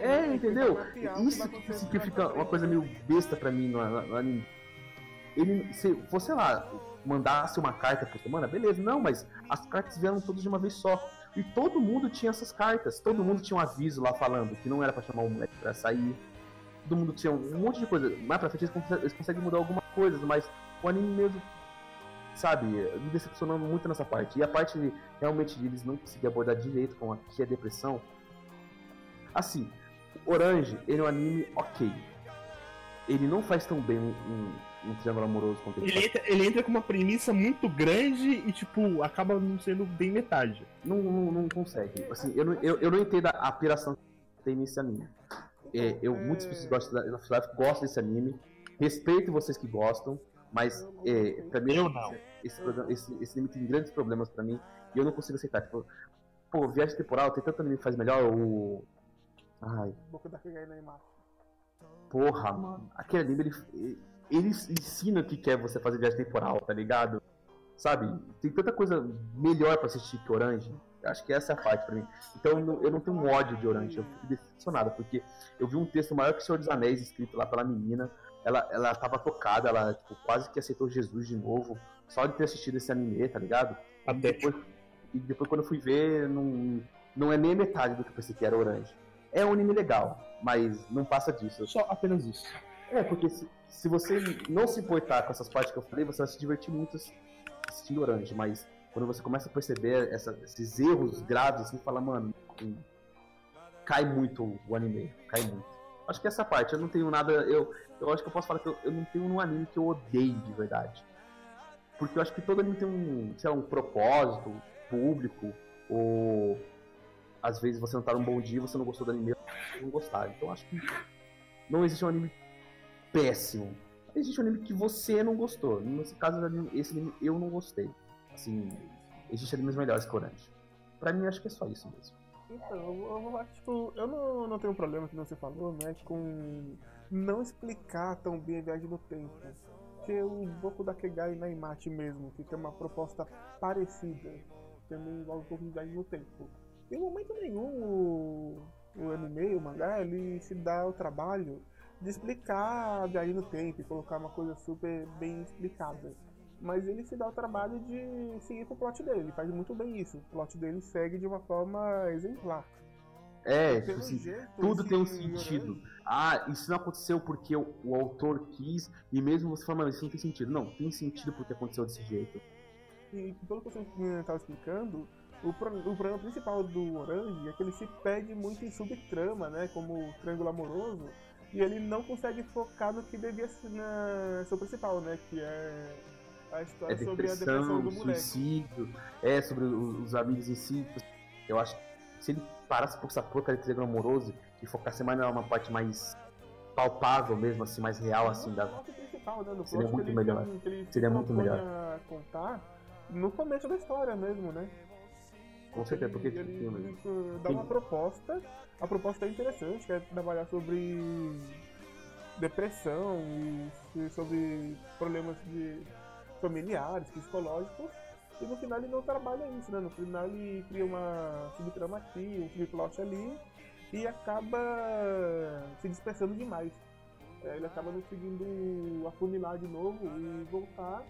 É, Ele entendeu? Isso que, acontecer assim, que fica uma coisa meio besta pra mim no, no- no anime. Ele, se sei lá, mandasse uma carta por semana, beleza, não, mas as cartas vieram todas de uma vez só. E todo mundo tinha essas cartas, todo mundo tinha um aviso lá falando que não era pra chamar o moleque pra sair. Todo mundo tinha um monte de coisa. Mais pra frente eles, conseguem- eles conseguem mudar algumas coisas, mas o anime mesmo, sabe, me decepcionando muito nessa parte. E a parte de, realmente de eles não conseguirem abordar direito com a que é depressão. Assim, Orange, ele é um anime ok. Ele não faz tão bem um, um, triângulo amoroso quanto ele, Ele entra, ele entra com uma premissa muito grande e, tipo, acaba não sendo bem metade. não, não, não consegue. Assim, eu, não, eu, eu não entendo a piração que tem nesse anime. É, eu, muitas pessoas gostam da Life, gostam desse anime. Respeito vocês que gostam, mas é, pra mim Eu não. Esse, programa- esse, esse anime tem grandes problemas pra mim e eu não consigo aceitar. Tipo, pô, viagem temporal, tem tanto anime que faz melhor. O. Ai, Boku da na imagem. porra, mano. Aquele anime, ele, ele ensina o que que é você fazer viagem temporal, tá ligado? Sabe? Tem tanta coisa melhor pra assistir que Orange. Eu acho que essa é a parte pra mim. Então eu não, eu não tenho um ódio de Orange, eu fico decepcionado, porque eu vi um texto maior que o Senhor dos Anéis escrito lá pela menina. Ela, ela tava tocada, ela tipo, quase que aceitou Jesus de novo, só de ter assistido esse anime, tá ligado? E depois, e depois quando eu fui ver, não, não é nem a metade do que eu pensei que era Orange. É um anime legal, mas não passa disso. Só apenas isso. É, porque se, se você não se importar com essas partes que eu falei, você vai se divertir muito ass- assistindo Orange, mas quando você começa a perceber essa- esses erros graves, assim, fala, mano, hum, cai muito o anime, cai muito. Acho que essa parte, eu não tenho nada, eu, eu acho que eu posso falar que eu, eu não tenho um anime que eu odeio de verdade. Porque eu acho que todo anime tem um, sei lá, um propósito público, ou às vezes você não tá num bom dia, você não gostou do anime, você não gostar. Então eu acho que não existe um anime péssimo. Existe um anime que você não gostou. Nesse caso, esse anime eu não gostei. Assim, existem animes melhores que Orange. Pra mim, acho que é só isso mesmo. Então, eu eu que, tipo, eu não, não tenho problema que você falou, né, com não explicar tão bem a viagem no tempo. Porque o Boku da Kegai na Imate mesmo, que tem uma proposta parecida, também envolve um pouco de viagem no tempo. Em momento nenhum o, o anime, o mangá, ele se dá o trabalho de explicar a viagem no tempo e colocar uma coisa super bem explicada. Mas ele se dá o trabalho de seguir com o plot dele, ele faz muito bem isso. O plot dele segue de uma forma exemplar. É, tipo Pelo assim, tudo tem um sentido. Ah, isso não aconteceu porque o, o autor quis, e mesmo você fala, mas isso não tem sentido. Não, tem sentido porque aconteceu desse jeito. E pelo que você estava explicando, o, pro- o problema principal do Orange é que ele se perde muito em subtrama, né? Como o triângulo amoroso, e ele não consegue focar no que devia ser, na, ser o principal, né? Que é a É história sobre a depressão depressão, do moleque. suicídio, é sobre o- os amigos em si. Eu acho que se ele parasse por essa porcaria de triângulo amoroso e focasse mais numa parte mais palpável mesmo, assim, mais real, assim, da, né? Seria muito melhor. tem- ele Seria muito melhor. contar no começo da história mesmo, né? com certeza, porque ele, tipo, ele, ele dá uma Sim. proposta, a proposta é interessante, que é trabalhar sobre depressão e sobre problemas de familiares, psicológicos, e no final ele não trabalha isso, né? No final ele cria uma subtrama aqui, um subplot ali, e acaba se dispersando demais. É, ele acaba não conseguindo afunilar de novo e voltar,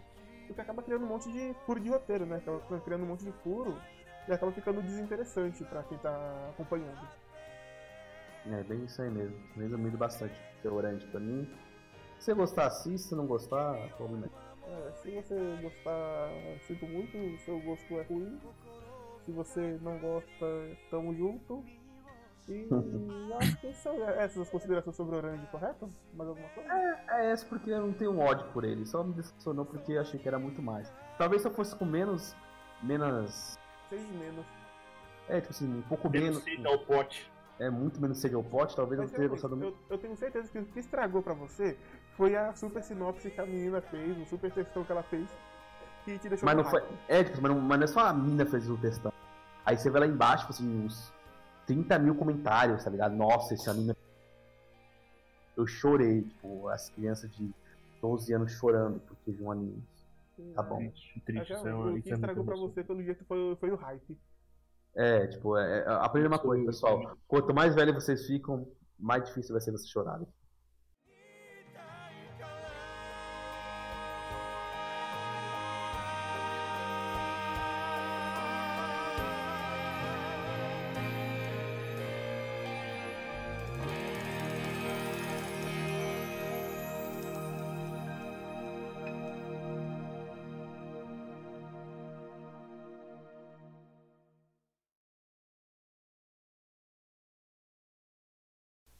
porque acaba criando um monte de furo de roteiro, né? Acaba criando um monte de furo e acaba ficando desinteressante pra quem tá acompanhando. É bem isso aí mesmo. Resumindo bastante o Orange pra mim. Se você gostar, assista, se não gostar, problema é. É, se você gostar, sinto muito, o seu gosto é ruim. Se você não gosta, tamo junto. E acho que são essas as considerações sobre o Orange, correto? Mais alguma coisa? É essa porque eu não tenho ódio por ele, só me decepcionou porque eu achei que era muito mais. Talvez se eu fosse com menos. menos. Seis menos. É, tipo assim, um pouco Menos menos. ao pote. É muito menos sede ao pote, talvez eu Mas, tenha realmente, gostado muito. eu, eu tenho certeza que o que estragou pra você foi a super sinopse que a menina fez, o super textão que ela fez, que te deixou Mas não foi. É, tipo, mas não, mas não é só a mina que fez o textão. Aí você vê lá embaixo, tipo assim, uns 30 mil comentários, tá ligado? Nossa, esse anime. Eu chorei, tipo, as crianças de 12 anos chorando porque viu um anime. Tá bom. Triste, triste. É, o que é estragou pra você, pelo jeito, foi, foi o hype. É, tipo, é, é- aprende uma coisa, pessoal. Quanto mais velho vocês ficam, mais difícil vai ser você chorar.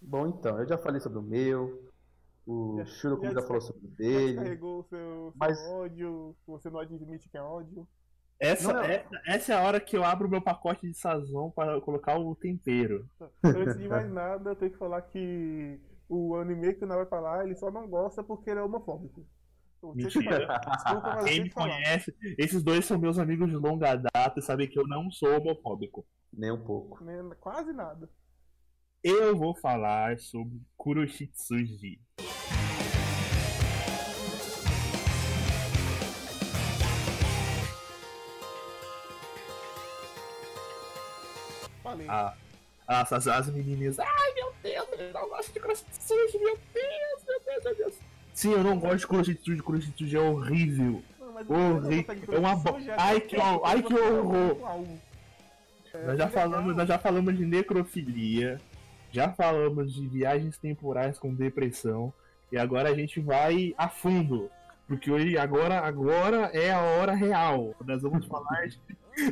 Bom, então, eu já falei sobre o meu, o Shuro já já falou sobre o Já dele. descarregou o seu, seu Mas- ódio, você não admite que é ódio. Essa, Não, não. é, essa é a hora que eu abro o meu pacote de sazão para colocar o tempero. Antes de mais nada, eu tenho que falar que o anime que não vai falar, ele só não gosta porque ele é homofóbico. Que Mentira. Desculpa, Quem me falar. conhece, esses dois são meus amigos de longa data e sabem que eu não sou homofóbico. Nem um pouco. Nem- Quase nada. Eu vou falar sobre Kuroshitsuji. Falei. Ah, as, as, as menininhas. Ai meu Deus, eu não gosto de Kuroshitsuji, meu Deus, meu Deus, meu Deus. Sim, eu não gosto de Kuroshitsuji, Kuroshitsuji é horrível. Horrível. É uma bo- já Ai, é que ai, que é horror. É, Nós já, que falamos, nós já falamos de necrofilia, já falamos de viagens temporais com depressão, e agora a gente vai a fundo. Porque hoje, agora, agora é a hora real. Nós vamos falar de,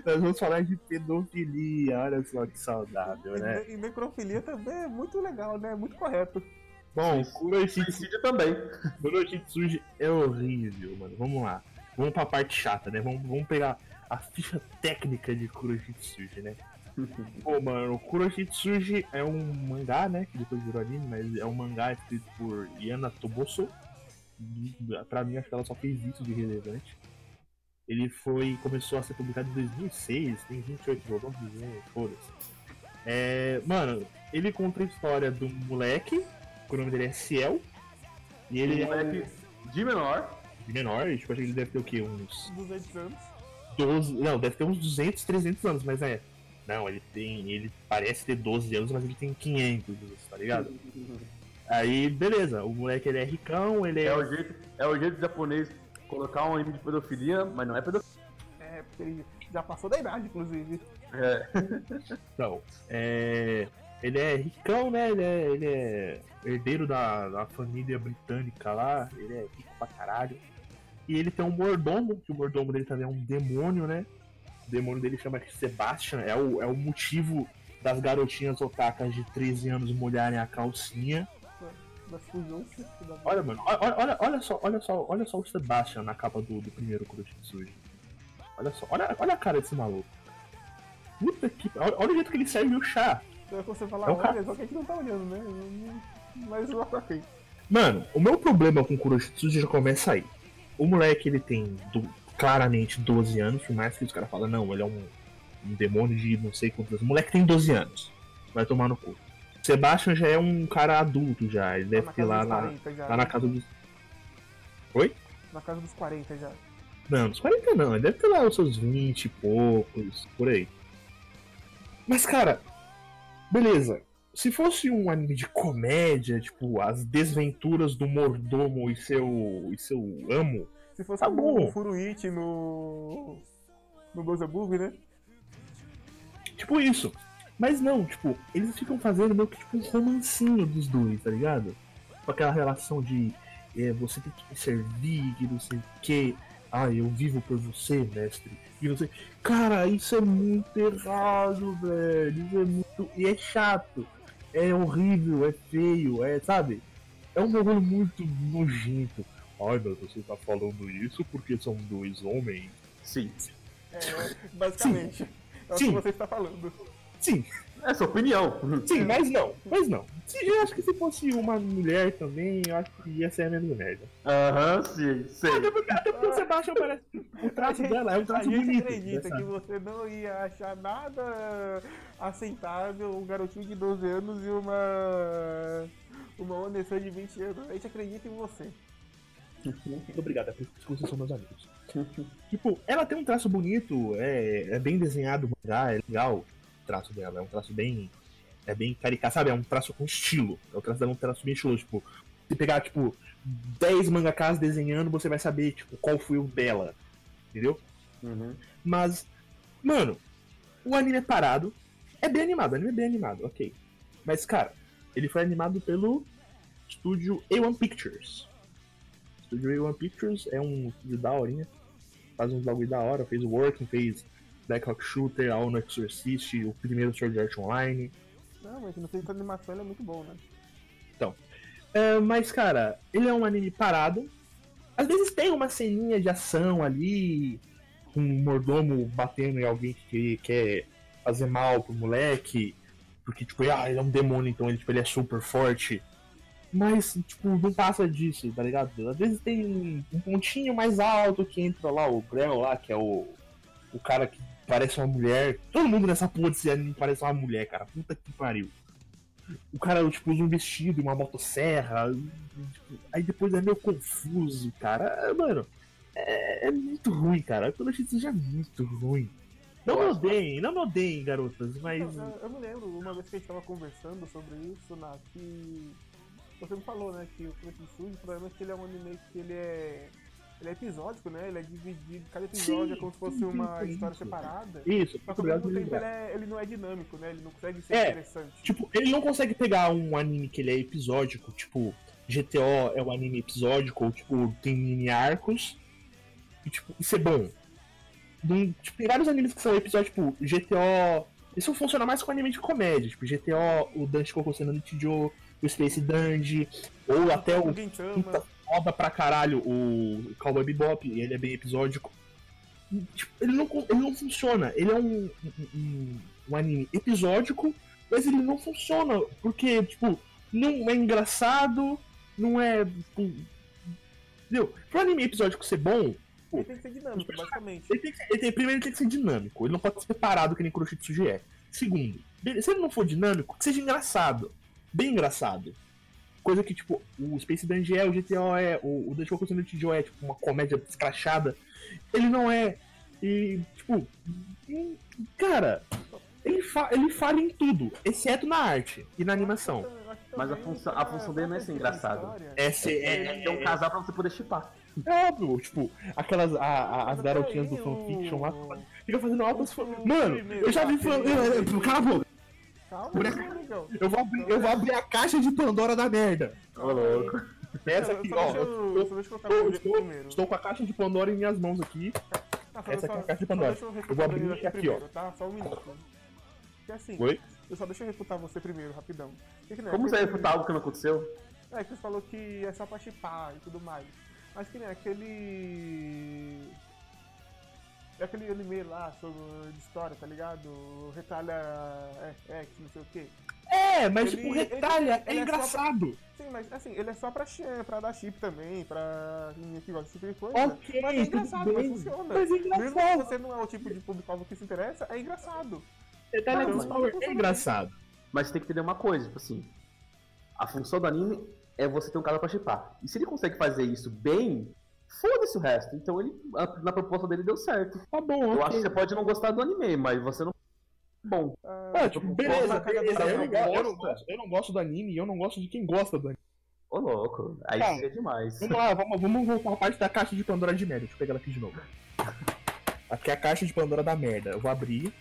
nós vamos falar de pedofilia. Olha só que saudável, E, né? ne- e necrofilia também é muito legal, né? Muito correto. Bom, Suicídio também. Kuroshitsuji é horrível, mano. Vamos lá. Vamos pra parte chata, né? Vamos, vamos pegar a ficha técnica de Kuroshitsuji, né? Pô, mano, o Kuroshitsuji é um mangá, né? Que depois virou anime, mas é um mangá escrito por Yana Toboso. Pra mim, acho que ela só fez isso de relevante. Ele foi. começou a ser publicado em 2006, tem 28 volumes, né? Foda-se. É, mano, ele conta a história um moleque, que o nome dele é Ciel. E ele Um é moleque de menor. de menor, tipo, acho que ele deve ter o quê? Uns 200 anos. 12. Não, deve ter uns 200, 300 anos, mas é. Não, ele tem. Ele parece ter 12 anos, mas ele tem 500, tá ligado? Aí, beleza, o moleque ele é ricão, ele é. É o jeito, é o jeito japonês colocar um anime de pedofilia, mas não é pedofilia. É, porque ele já passou da idade, inclusive. É, Não, é. Ele é ricão, né? Ele é, ele é herdeiro da, da família britânica lá, ele é rico pra caralho. E ele tem um mordomo, que o mordomo dele também é um demônio, né? O demônio dele chama Sebastian, é o, é o motivo das garotinhas otakas de 13 anos molharem a calcinha. Olha, mano, olha, olha, olha só, olha só, olha só o Sebastian na capa do, do primeiro Kuroshitsuji. Olha só, olha, olha a cara desse maluco. Puta que. Olha, olha o jeito que ele serve o chá. Então, quando você falar É um cara- olha, só que a gente não tá olhando, né? Mas ok. Mano, o meu problema com o Kuroshitsuji já começa aí. O moleque, ele tem do- claramente 12 anos, por mais que os caras falam, não, ele é um, um demônio de não sei quantos. O moleque tem 12 anos. Vai tomar no cu. Sebastian já é um cara adulto já, ele deve Tá ter lá dos na, 40 já. lá na casa dos. Oi? Na casa dos 40 já. Não, uns 40 não, ele deve ter lá os seus 20 e poucos, por aí. Mas, cara, beleza. Se fosse um anime de comédia, tipo, as desventuras do mordomo e seu, e seu amo, Se fosse Tá bom. o Furuichi no. No Gozabug, né? tipo isso. Mas não, tipo, eles ficam fazendo meio que tipo um romancinho dos dois, tá ligado? Com aquela relação de é, você tem que me servir, que não sei o que. Ah, eu vivo por você, mestre. E você. Cara, isso é muito errado, velho. Isso é muito. E é chato. É horrível, é feio, é, sabe? É um bagulho muito nojento. Ai, mas você tá falando isso porque são dois homens. sim. É, basicamente. É o que Sim. você está falando. Sim, É sua opinião. Sim, mas não, mas não. Eu acho que se fosse uma mulher também, eu acho que ia ser a mesma merda. Aham, sim, sei. Até porque, até porque o Sebastian parece. O traço dela é um A traço gente bonito. acredita né, que você não ia achar nada aceitável um garotinho de 12 anos e uma. Uma Vanessa de 20 anos. A gente acredita em você. Muito obrigado, é por isso que vocês são meus amigos. tipo, ela tem um traço bonito, é, é bem desenhado é legal o traço dela, é um traço bem. É bem caricato, sabe? É um traço com estilo. É o traço é um traço bem estiloso. Tipo, se pegar, tipo, 10 mangakas desenhando, você vai saber, tipo, qual foi o dela. Entendeu? Uhum. Mas, mano, o anime é parado. É bem animado, o anime é bem animado, ok. Mas, cara, ele foi animado pelo estúdio A1 Pictures. O estúdio A1 Pictures é um estúdio da horinha. Faz uns bagulho da hora, fez Working, fez Black Hawk Shooter, A ONU Exorcist, o primeiro Sword Art Online. Não, mas no quesito de animação ele é muito bom, né? É, mas, cara, ele é um anime parado. Às vezes tem uma ceninha de ação ali, com um mordomo batendo em alguém que quer fazer mal pro moleque. Porque, tipo, ah, ele é um demônio, então ele, tipo, ele é super forte. Mas, tipo, não passa disso, tá ligado? Às vezes tem um pontinho mais alto que entra lá, o Grell lá, que é o, o cara que parece uma mulher. Todo mundo nessa porra desse anime parece uma mulher, cara. Puta que pariu. O cara, tipo, usa um vestido, uma motosserra. tipo, aí depois é meio confuso, cara. É, Mano, é, é muito ruim, cara. Pelo jeito seja muito ruim. Não me odeiem, não me odeiem, garotas, mas. Eu, eu- eu me lembro, uma vez que a gente tava conversando sobre isso, na que você me falou, né, que o Fleet Sujo, o problema é que ele é um anime que ele é. Ele é episódico, né? Ele é dividido, cada episódio Sim, é como se fosse sim, uma sim, história separada. Isso, que ao mesmo tempo ele, é- ele não é dinâmico, né? Ele não consegue ser É, interessante. Tipo, ele não consegue pegar um anime que ele é episódico, tipo, GTO é um anime episódico, ou tipo, tem mini arcos, e tipo, isso é bom. Não- tipo, tem vários animes que são episódios, tipo, GTO. Isso funciona mais com anime de comédia, tipo, GTO, o Dante Kokosei no Nichijou, o Space Dandy, ou até o puta foda pra caralho o Cowboy Bebop, ele é bem episódico. Tipo, ele, não, ele não funciona, ele é um, um, um- um anime episódico, mas ele não funciona, porque, tipo, não é engraçado, não é. tipo, Entendeu? Pro anime episódico ser bom, Ele tem que ser dinâmico, basicamente. ele tem que ser- ele tem- primeiro ele tem que ser dinâmico, ele não pode ser parado que nem Kuroshitsuji é. Segundo, se ele não for dinâmico, que seja engraçado. Bem engraçado. Coisa que, tipo, o Space Dungeon é, o GTO é, o, o Focus no Tijo é, tipo, uma comédia escrachada. Ele não é. E, tipo, cara, ele, fa ele falha em tudo, exceto na arte e na animação. Mas a função- a função dele não é ser engraçado. É, ser- é, É, é um casal pra você poder chipar. é óbvio, tipo, aquelas, a- a- as garotinhas do fanfiction lá, fica fazendo altas. Mano, eu já vi. Cala a boca. Calma, amigão. Eu vou, abrir, eu vou abrir a caixa de Pandora da merda. Ô, louco. Essa Só- aqui, só ó. Eu só estou, o estou- primeiro. estou com a caixa de Pandora em minhas mãos aqui. Tá, só- essa aqui é só- a caixa de só Pandora. eu Eu vou abrir aqui, ó. primeiro, tá? Só um minuto. Que assim, Oi? eu só deixa eu refutar você primeiro, rapidão. Que que nem Como você vai refutar algo que não aconteceu? É que você falou que é só pra chipar e tudo mais. Mas que nem aquele. É aquele anime lá sobre de história, tá ligado? Retalha é, X, não sei o quê. É, mas Ele- tipo, ele- retalha, ele é é só pra- engraçado. Sim, mas assim, ele é só pra, pra dar chip também, pra menina que gosta tipo de coisa. Ok, mas é engraçado, mas funciona. Mas é Mesmo que engraçado. você não é o tipo de público-alvo que se interessa, é engraçado. Retalha Não, Girls mas- Power é engraçado. Mas você tem que entender uma coisa, tipo assim. A função do anime é você ter um cara pra chipar. E se ele consegue fazer isso bem, foda-se o resto. Então ele, a- na proposta dele deu certo. Tá bom, Eu ok. acho que você pode não gostar do anime, mas você não. Bom, Ah, Ah, tipo, beleza, beleza. Eu, não, eu, não gosto, eu não gosto do anime e eu não gosto de quem gosta do anime. ô louco. Aí Cara, seria demais. Vamos lá, vamos, vamos voltar à parte da caixa de Pandora de merda. Deixa eu pegar ela aqui de novo. Aqui é a caixa de Pandora da merda. Eu vou abrir.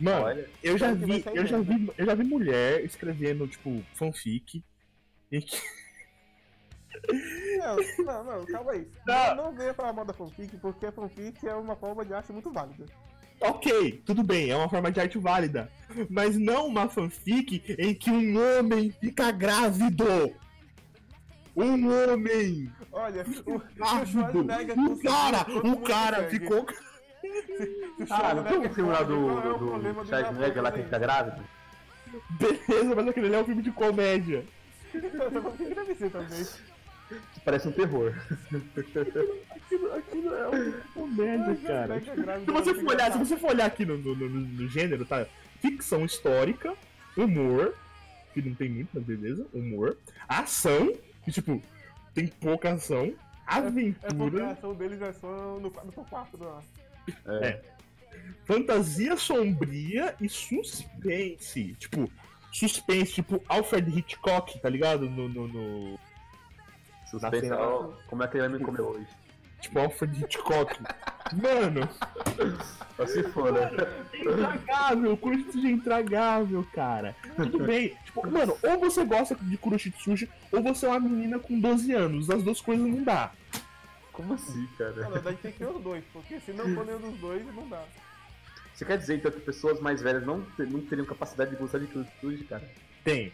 Mano, Olha, eu já vi, eu já vi, eu já vi mulher escrevendo, tipo, fanfic. Em que Não, não, não, calma aí. Não. Não, não venha pra moda fanfic, porque a fanfic é uma forma de arte muito válida. Ok, tudo bem, é uma forma de arte válida. Mas não uma fanfic em que um homem fica grávido. Um homem Olha, o, grávido. O cara, o cara ficou. Se o Ah, não tem um filme lá do, é o do, do Schwarzenegger lá que fica grávido? Beleza, mas aquele ali é um filme de comédia. ser também. Parece um terror. Aquilo, aquilo é uma comédia, cara. Se você é for olhar, se você for olhar aqui no, no, no- no gênero, tá? Ficção histórica, humor, que não tem muito, mas beleza, humor, ação, que tipo, tem pouca ação, É porque a aventura, ação deles é só no, no quarto do fantasia sombria e suspense. Tipo, suspense, tipo Alfred Hitchcock, tá ligado? No, no, no- Suspense, cena- ó, como é que ele vai me comer hoje? Tipo Alfred Hitchcock. Mano, Só se for, né? é intragável, Kuroshitsuji é intragável, cara. Tudo bem. Tipo, mano, ou você gosta de Kuroshitsuji, ou você é uma menina com 12 anos. As duas coisas não dá. Como assim, Na cara? verdade tem que ter os dois, porque se não for nenhum dos dois, não dá. Você quer dizer então que pessoas mais velhas não, não teriam capacidade de gostar de Kuroshitsuji, cara? Tem.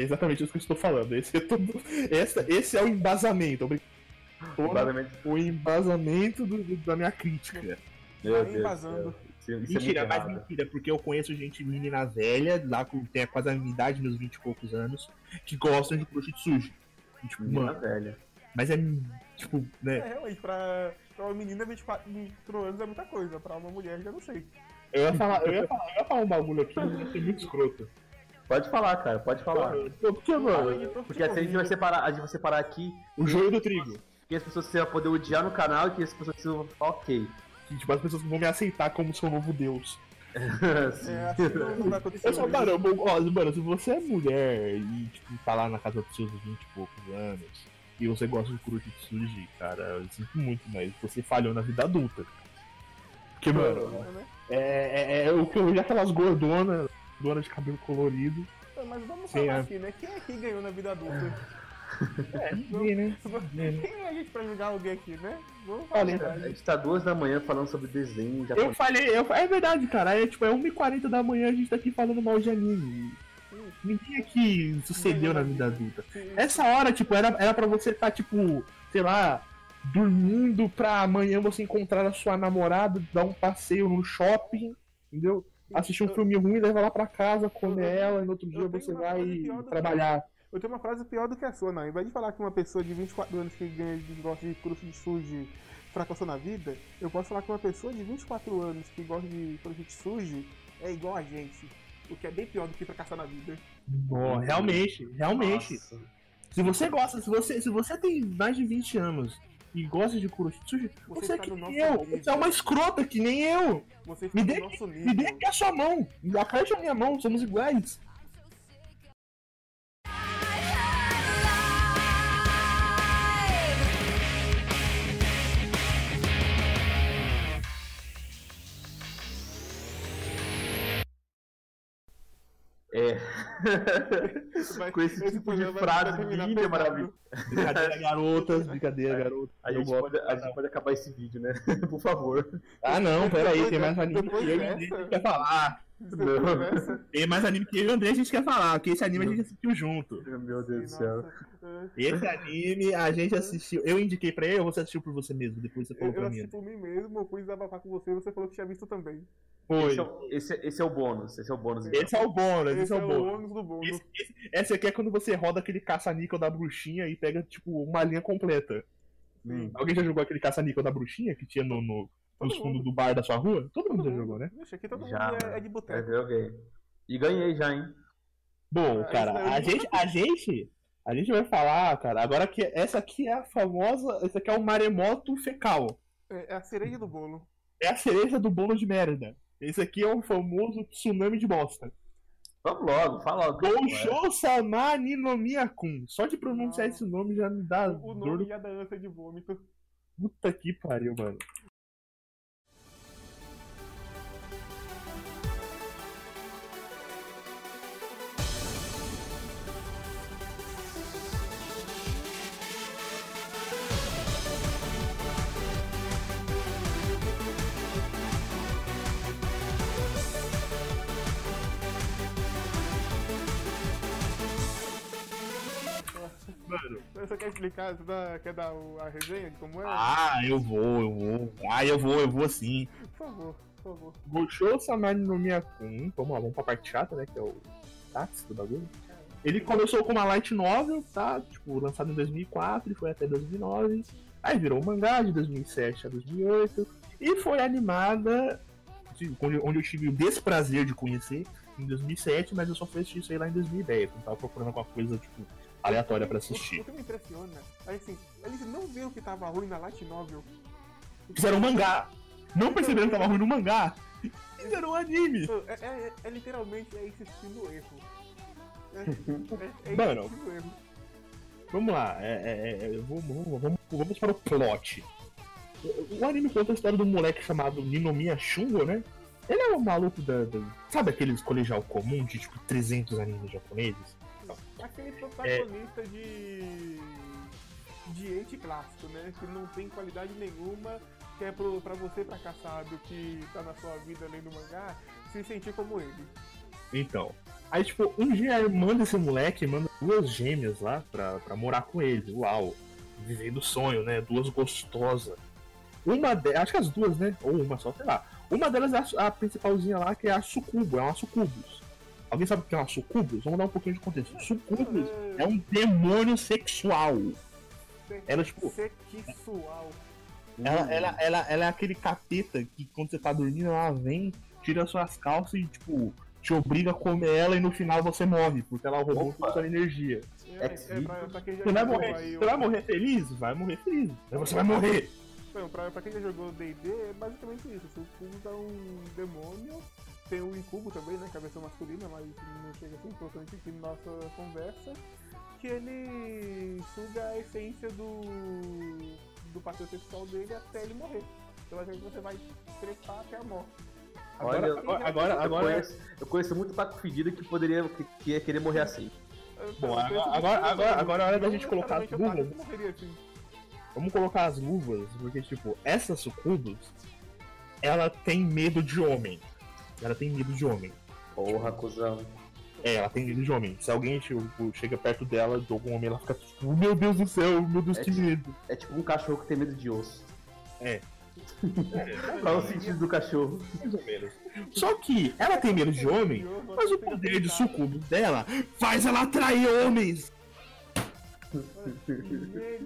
É exatamente isso que eu estou falando. Esse é, todo... essa- esse é o embasamento. Todo Basicamente, O embasamento do- do- da minha crítica. meu Vai Deus. do embasando. Isso, isso Mentira, é mas errado. mentira, porque eu conheço gente menina velha, lá com tem quase a minha idade, meus 20 e poucos anos, que gostam de. E, Tipo, Menina mano, velha. mas é tipo, É, né? realmente, pra, pra uma menina 24, 24 anos é muita coisa, pra uma mulher já não sei. Eu ia falar, eu ia falar, eu ia falar um bagulho aqui, mas ia ser muito escroto. Pode falar, cara, pode falar. Pô, Porque, mano, Porque assim a gente vai separar, a gente vai separar aqui o joio do trigo. que as pessoas vão poder odiar no canal e que as pessoas vão falar ok. Que, tipo, as pessoas vão me aceitar como seu novo deus. Sim. É, assim não, não vai acontecer. Eu só, mano, eu- ó, mano, se você é mulher e, tipo, tá lá na casa dos seus 20 e poucos anos e você gosta de Kuroshitsuji, cara, eu sinto muito, mas você falhou na vida adulta. Porque, mano, Né? é, é, é o que eu vejo aquelas gordonas, dona de cabelo colorido. Mas vamos Sim, falar é. aqui, né? Quem é que ganhou na vida adulta? É, ninguém, né? Ninguém, né? Quem é a gente pra julgar alguém aqui, né? Vamos Olha, falar a A gente tá duas da manhã falando sobre desenho Eu japonês. falei, eu, é verdade, cara, é tipo, é 1h40 da manhã a gente tá aqui falando mal de anime. Ninguém aqui sucedeu na vida adulta. Essa hora, tipo, era, era pra você estar, tipo, sei lá, dormindo pra amanhã você encontrar a sua namorada, dar um passeio no shopping, entendeu? Assistir um Eu- filme ruim, levar ela pra casa, comer Eu- ela, e no outro dia você vai do que- trabalhar. Eu tenho uma frase pior do que a sua, não. Em vez de falar que uma pessoa de 24 anos que ganha de gosta de curso de suji fracassou na vida, eu posso falar que uma pessoa de 24 anos que gosta de curso de suji é igual a gente. O que é bem pior do que fracassar na vida. Ó, realmente, realmente. Nossa. Se você gosta, se você, se você tem mais de 20 anos e gosta de Kuroshitsuji, Você você é que nem eu. nível. Você é uma escrota que nem eu. Você Me dê, no me dê aqui a sua mão. Aperte a minha mão, somos iguais. É. Mas Com esse esse tipo de frase linda, maravilhosa. Brincadeira, garotas, brincadeira, garotas. A gente, pode, a gente pode acabar esse vídeo, né? Por favor. Ah, não, pera aí, Depois tem mais anime que eu quer falar. Não. Tem mais anime que eu e o André a gente quer falar, porque esse anime a gente assistiu junto. Meu Deus do céu. É. Esse anime a gente assistiu. Eu indiquei pra ele ou você assistiu por você mesmo? Depois você Eu, falou eu pra assisti mim. por mim mesmo, eu fui desabafar com você e você falou que tinha visto também. Foi. Esse é, o- esse, esse é o bônus. Esse é o bônus. Esse é o bônus, esse, Esse é é o bônus. ônus do bônus. Esse, esse, esse aqui é quando você roda aquele caça-níquel da bruxinha e pega, tipo, uma linha completa. Hum. Alguém já jogou aquele caça-níquel da bruxinha que tinha no, no, nos fundos do bar da sua rua? Todo mundo já jogou, né? Vixe, aqui todo Já, mundo é, é de É, boteco. joguei. E ganhei já, hein? Bom, Ah, cara, a gente, a gente, a gente vai falar, cara, agora que essa aqui é a famosa, esse aqui é o maremoto fecal. É, é a cereja do bolo. É a cereja do bolo de merda. Esse aqui é o famoso tsunami de bosta. Vamos logo, fala logo. Doujou Sama Ninomiya-kun. Só de pronunciar Não. esse nome já me dá O, dor nome no já dá ânsia de vômito. puta que pariu, mano. Você quer explicar? Você dá- quer dar o- a resenha de como é? Ah, eu vou, eu vou. Ah, eu vou, eu vou sim. Por favor, por favor. Goshou Samani no Miyakun. Vamos lá, vamos pra parte chata, né? Que é o táxi do bagulho. Ele começou com uma light novel, tá? Tipo, lançado em 2004 e foi até 2009. Aí virou um mangá de 2007 a 2008. E foi animada, de- onde, eu tive o desprazer de conhecer, em 2007, mas eu só fui assistir isso aí lá em 2010. Não tava procurando alguma coisa, tipo, aleatória pra O, assistir. o que me impressiona é assim, eles não viram que tava ruim na Light Novel. Fizeram um mangá. Não perceberam que tava ruim no mangá. fizeram um anime. Pô, É, é- é literalmente é insistindo erro. É, é, é Mano. erro. Vamos lá, é, é, é, vamos, vamos, vamos, vamos para o plot. O, o anime conta a história de um moleque chamado Ninomiya Shungo, né? Ele é um maluco da, da- Sabe aqueles colegial comum de tipo 300 animes japoneses? Aquele protagonista de. de ente clássico, né? Que não tem qualidade nenhuma, que é pro, pra você, pra cá, sabe, o que tá na sua vida lendo mangá, se sentir como ele. Então. Aí, tipo, um dia a irmã desse moleque manda duas gêmeas lá pra, pra morar com ele. Uau! Vivendo o sonho, né? Duas gostosas. Uma delas, acho que as duas, né? Ou uma só, sei lá. Uma delas é a, a principalzinha lá, que é a Sucubo, é uma Sucubus. Alguém sabe o que é uma Sucubus? Vamos dar um pouquinho de contexto. Sucubus é um demônio sexual. Se- Ela, tipo- Sexual. Ela, ela, ela, ela é aquele capeta que quando você tá dormindo, ela vem, tira suas calças e, tipo, te obriga a comer ela e no final você morre, porque ela roubou toda a sua energia. É, é X-Video. pra, pra quem já Você vai jogou morrer, aí você vai morrer feliz? Vai morrer feliz. Mas você vai morrer. Pra, pra quem já jogou D&D, é basicamente isso. O Sucubus é um demônio, tem o Incubo também, né, que é a versão masculina, mas não chega a ser importante aqui na nossa conversa, que ele suga a essência do, do parceiro sexual dele até ele morrer. Então ser que você vai trepar até a morte. Olha, Agora, agora, Eu, agora, conheço, eu conheço muito taco fedido que poderia que, que ia querer morrer assim. Bom, agora- agora- agora- agora é hora da não gente colocar as luvas. Assim. vamos colocar as luvas, porque, tipo, essa Sucubus, ela tem medo de homem. Ela tem medo de homem. Porra, cuzão. É, ela tem medo de homem. Se alguém tipo, chega perto dela, de algum homem, ela fica tipo, meu Deus do céu, meu Deus, É que tipo- medo. É tipo um cachorro que tem medo de osso. É. Qual é o sentido do cachorro? Mais ou menos. Só que ela tem medo de homem, mas o poder de sucubus dela faz ela atrair homens.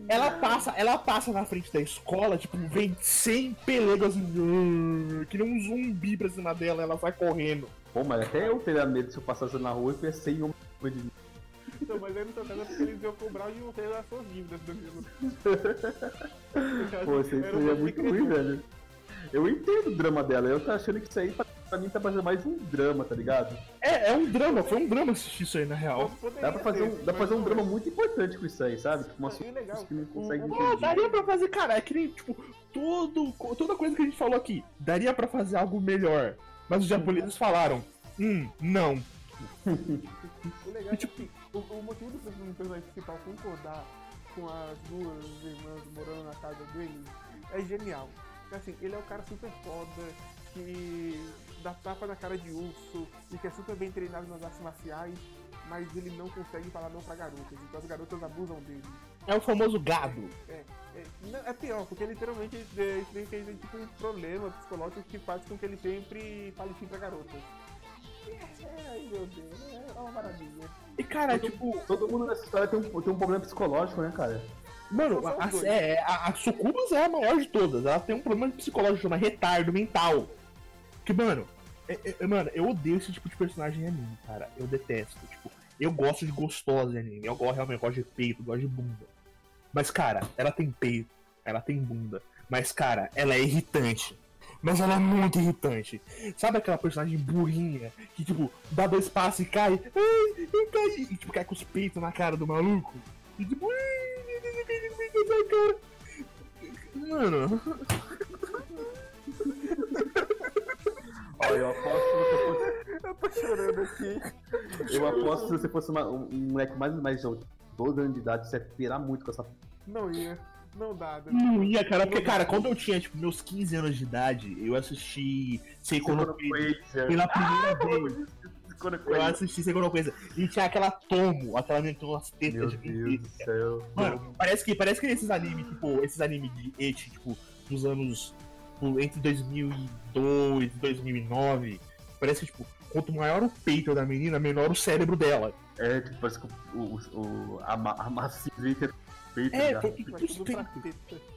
Ela passa, ela passa na frente da escola, tipo, vem 100 pelegas assim, "Arr", que nem um zumbi pra cima dela, ela vai correndo. Pô, mas até eu teria medo se eu passasse na rua e pensei em um de mim. Então, mas aí no seu caso é porque eles iam cobrar e iam ter as suas dívidas, Danilo. Pô, isso aí seria muito ruim, velho. Eu entendo o drama dela, eu tô achando que isso aí pra, pra mim tá fazendo mais um drama, tá ligado? É, é um drama, foi um drama assistir isso aí na real. Dá pra fazer um, dá pra fazer um drama muito importante com isso aí, sabe? Tipo, umas É, legal. que não entender. daria pra fazer, cara, é que nem, tipo, todo, toda coisa que a gente falou aqui, daria pra fazer algo melhor. Mas os japoneses falaram, hum, não. O legal é que assim, o, o motivo do personagem principal concordar com as duas irmãs morando na casa dele é genial. Porque assim, ele é um cara super foda, que dá tapa na cara de urso e que é super bem treinado nas artes marciais, mas ele não consegue falar não pra garotas, então as garotas abusam dele. É o famoso gado. É, não, é pior, porque literalmente ele tem, tem, tem tipo um problema psicológico que faz com que ele sempre fale sim pra garotas. É, ai meu Deus, é uma maravilha. E, cara, tipo, Todo mundo nessa história tem um, tem um problema psicológico, né, cara? mano, a, dois. é, a, a Sucubus é a maior de todas. Ela tem um problema psicológico, chama retardo mental. Que, mano, é- é- mano, eu odeio esse tipo de personagem em anime, cara. Eu detesto. Tipo, eu gosto de gostosa em anime. Eu gosto, realmente, eu gosto de peito, gosto de bunda. Mas, cara, ela tem peito, ela tem bunda. Mas, cara, ela é irritante. Mas ela é muito irritante. Sabe aquela personagem burrinha que, tipo, dá dois passos e cai? Ai, eu caí. E, tipo, cai com os peitos na cara do maluco. E, tipo, ai, eu aposto que você fosse. Eu tô chorando aqui. Eu aposto que se você fosse uma- um, um moleque mais, mais de 12 anos de idade, você ia pirar muito com essa. Não ia. Não dá. Danilo. não ia, cara. Porque, cara, quando eu tinha, tipo, meus 15 anos de idade, eu assisti Seiko no Quaser pela primeira vez. Eu assisti Seiko no Quaser. E tinha aquela tomo, aquela menina com umas tetas Meu de Deus do céu. Mano, parece que, parece que esses animes, tipo, esses animes de eti, tipo, dos anos. Tipo, entre 2002 e 2009, parece que, tipo, quanto maior o peito da menina, menor o cérebro dela. É, tipo, parece que o, o, o, a, ma- a massinha é feita É, porque os tudo pra teta.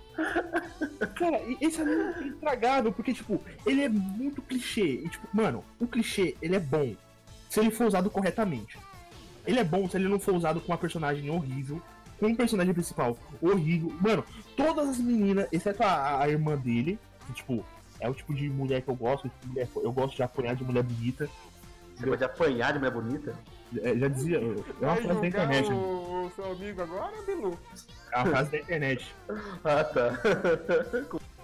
Cara, esse anime é intragável, porque, tipo, ele é muito clichê. E, tipo, mano, o clichê, ele é bom se ele for usado corretamente. Ele é bom se ele não for usado com uma personagem horrível, com um personagem principal horrível. Mano, todas as meninas, exceto a, a irmã dele, que, tipo, É o tipo de mulher que eu gosto. tipo de mulher- Eu gosto de apanhar de mulher bonita. Você pode apanhar de mulher bonita? É, já dizia, é uma Vai frase da internet. o, o seu amigo agora, Bilu? É uma frase da internet. Ah, tá.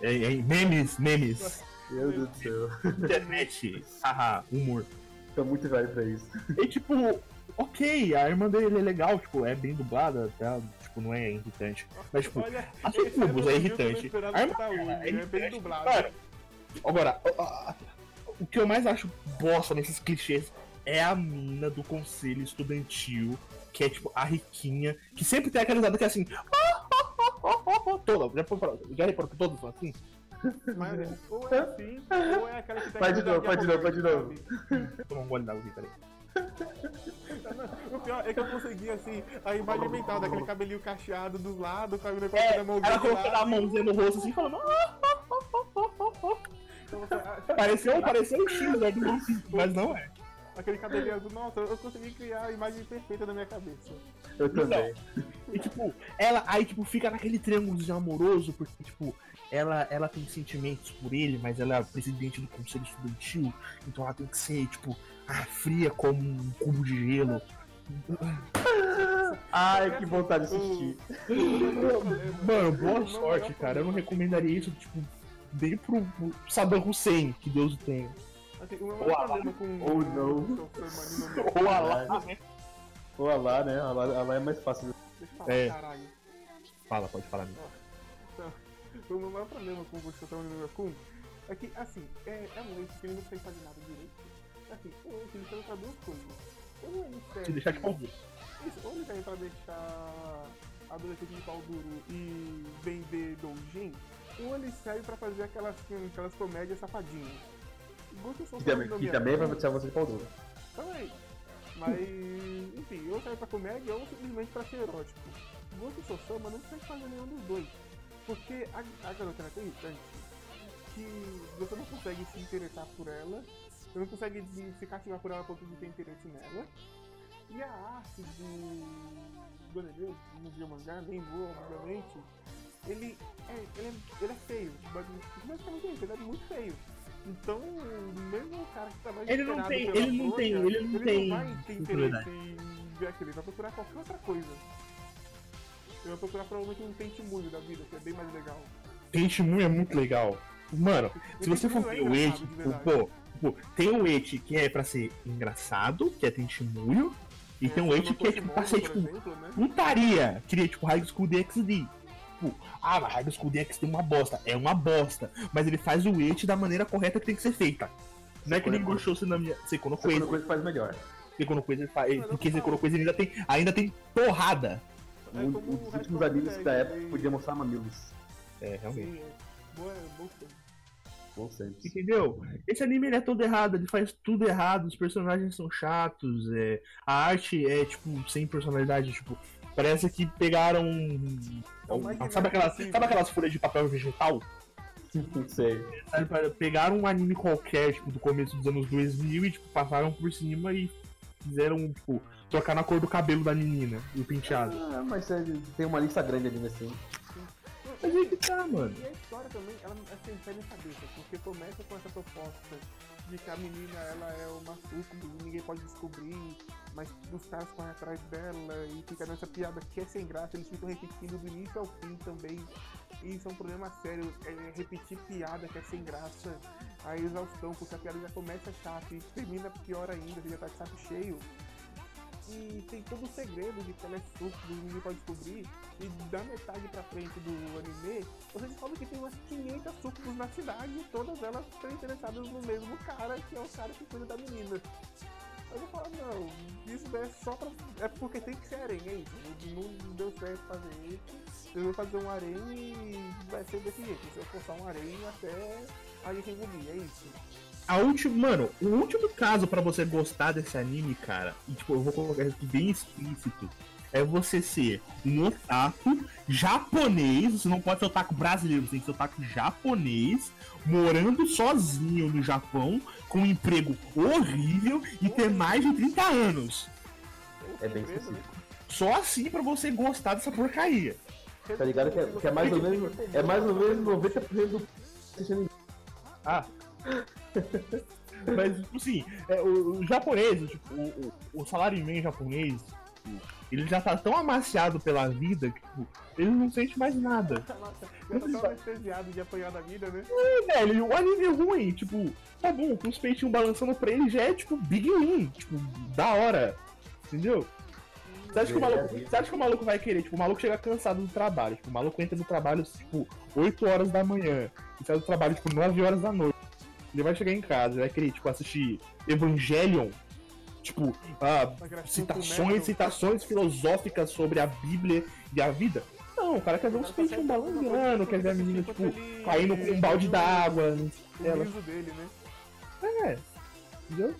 É, é, memes, memes. Meu Deus do céu. Internet. Haha, humor. Tô muito velho pra isso. E tipo, ok, a irmã dele é legal, tipo, é bem dublada, tá? Tipo, não é irritante. Mas, tipo, Olha, tubos elogio é eu irritante. A escutar hoje, dela é bem dublado. Cara, agora, a- a- o que eu mais acho bosta nesses clichês é a mina do conselho estudantil, que é tipo a riquinha, que sempre tem aquela risada que é assim. Toda, já, reparou- já reparou que todos são assim? Mas ou é assim, ou é aquela que tá Faz de novo, faz de novo, faz de novo. Toma um gole d'água aqui, peraí. O pior é que eu consegui, assim, a imagem mental daquele cabelinho cacheado dos lados, sabe? Negócio É, da mãozinha ela colocando a mãozinha no rosto assim, falando. Pareceu, pareceu o X, né, do mas não é. Aquele cabelinho azul, nossa, eu consegui criar a imagem perfeita na minha cabeça. Eu também. E tipo, ela aí tipo fica naquele triângulo de amoroso, porque tipo, ela, ela tem sentimentos por ele, mas ela é presidente do conselho estudantil, então ela tem que ser, tipo, ah, fria como um cubo de gelo. Ai, que vontade de assistir. Mano, boa sorte, cara. Eu não recomendaria isso, tipo, nem pro, Saddam Hussein, que Deus o tenha. Assim, o meu maior problema com ou o não. Ou Alá, né? Ou a lá, né? A lá, a lá é mais fácil. Deixa eu falar, É. caralho. Fala, pode falar. amigo. O meu maior problema com o Gustavo no Kun é que, assim, é, é um leite que ele não sei fazer nada direito. Assim, o leite ele serve pra duas coisas. Ou ele serve. Se deixar de pau duro. Isso, ou ele serve pra deixar adolescente de pau duro e vender doujin, ou ele serve pra fazer aquelas, aquelas comédias safadinhas. Gosto Que também, que também vai deixar você de pau duro. também. Mas, enfim, ou serve pra comédia ou simplesmente pra ser erótico. Gosto Sossama não precisa fazer nenhum dos dois. Porque a, a garota é tão irritante que você não consegue se interessar por ela, você não consegue se cativar por ela a ponto de ter interesse nela. E a arte do do anime, no dia mangá, nem vou, obviamente, ele é, ele é, ele é feio. Basi- Basicamente isso, ele é muito feio. Então, mesmo o cara que tá mais Ele não tem- ele não tem- ele não tem vai ter interesse em ver aquilo, ele vai procurar qualquer outra coisa. Ele vai procurar provavelmente um testemunho da vida, que é bem mais legal. Tenshimun é muito legal. Mano, se você for é ver o verdade. pô, pô, tem o Eti que é pra ser engraçado, que é Tenshimuyo, e tem o É, Eti que é tipo pra ser tipo exemplo, né? putaria, que é tipo High School DxD. Tipo, ah, mas High School DxD é uma bosta. É uma bosta. Mas ele faz o Eti da maneira correta que tem que ser feita. Não é que nem Sekono Goshouse na minha. Sekono Quando Coisa. coisa faz melhor. Sekono Coisa ele faz. Eu Porque. Sekono Coisa ele ainda tem, ainda tem porrada. É Um- um dos últimos animes da época podia mostrar mamilos. É, realmente. Sim, é. Boa, bom tempo. Entendeu? Esse anime ele é todo errado, ele faz tudo errado, os personagens são chatos, é, a arte é tipo sem personalidade, tipo, parece que pegaram. É o mais Sabe aquelas, possível. sabe aquelas folhas de papel vegetal? Sei. Pegaram um anime qualquer, tipo, do começo dos anos 2000 e tipo, passaram por cima e fizeram, tipo, trocar na cor do cabelo da menina e o penteado. Ah, mas é, tem uma lista grande ali assim. Mas aí que tá, mano. E a história também, ela é sem pé nem cabeça, porque começa com essa proposta de que a menina ela é uma sucubo e ninguém pode descobrir, mas os caras correm atrás dela e fica nessa piada que é sem graça, eles ficam repetindo do início ao fim também. E isso é um problema sério, é repetir piada que é sem graça, a exaustão, porque a piada já começa chata e termina pior ainda, já tá de saco cheio. Tem todo o segredo de que é sucubo, ninguém pode descobrir. E da metade pra frente do anime, você descobre que tem umas 500 sucubus na cidade e todas elas estão interessadas no mesmo cara, que é o cara que cuida da menina. Eu falo, não, isso é só pra. É porque tem que ser harém, é isso. Não deu certo fazer isso. Eu vou fazer um harém e vai ser desse jeito. Se eu forçar um harém até a gente engolir, é isso. A última, mano, o último caso pra você gostar desse anime, cara, e tipo, eu vou colocar isso aqui bem explícito, é você ser um otaku japonês, você não pode ser otaku brasileiro, você tem que ser otaku japonês, morando sozinho no Japão, com um emprego horrível e ter mais de 30 anos. É bem específico. Só assim pra você gostar dessa porcaria. Tá ligado que é, que é mais ou menos. É mais ou menos 90% do. Ah. Mas, tipo assim, é, o, o japonês, tipo, o, o, o salaryman japonês, tipo, ele já tá tão amaciado pela vida que, tipo, ele não sente mais nada. Nossa, eu tô tão anestesiado de apanhar da vida, né? E, velho, o anime é ruim, tipo, tá bom, com os peitinhos balançando pra ele já é, tipo, big win, tipo, da hora. Entendeu? Você acha, que o maluco, você acha que o maluco vai querer? Tipo, o maluco chega cansado do trabalho. Tipo, o maluco entra no trabalho, tipo, 8 horas da manhã. E sai do trabalho, tipo, 9 horas da noite. Ele vai chegar em casa, vai querer, tipo, assistir Evangelion. Tipo, ah, citações, citações filosóficas sobre a Bíblia e a vida. Não, o cara quer ver uns peitinhos balançando, quer ver a menina, tipo, caindo com um balde d'água. O Ela. riso dele, né? É, entendeu?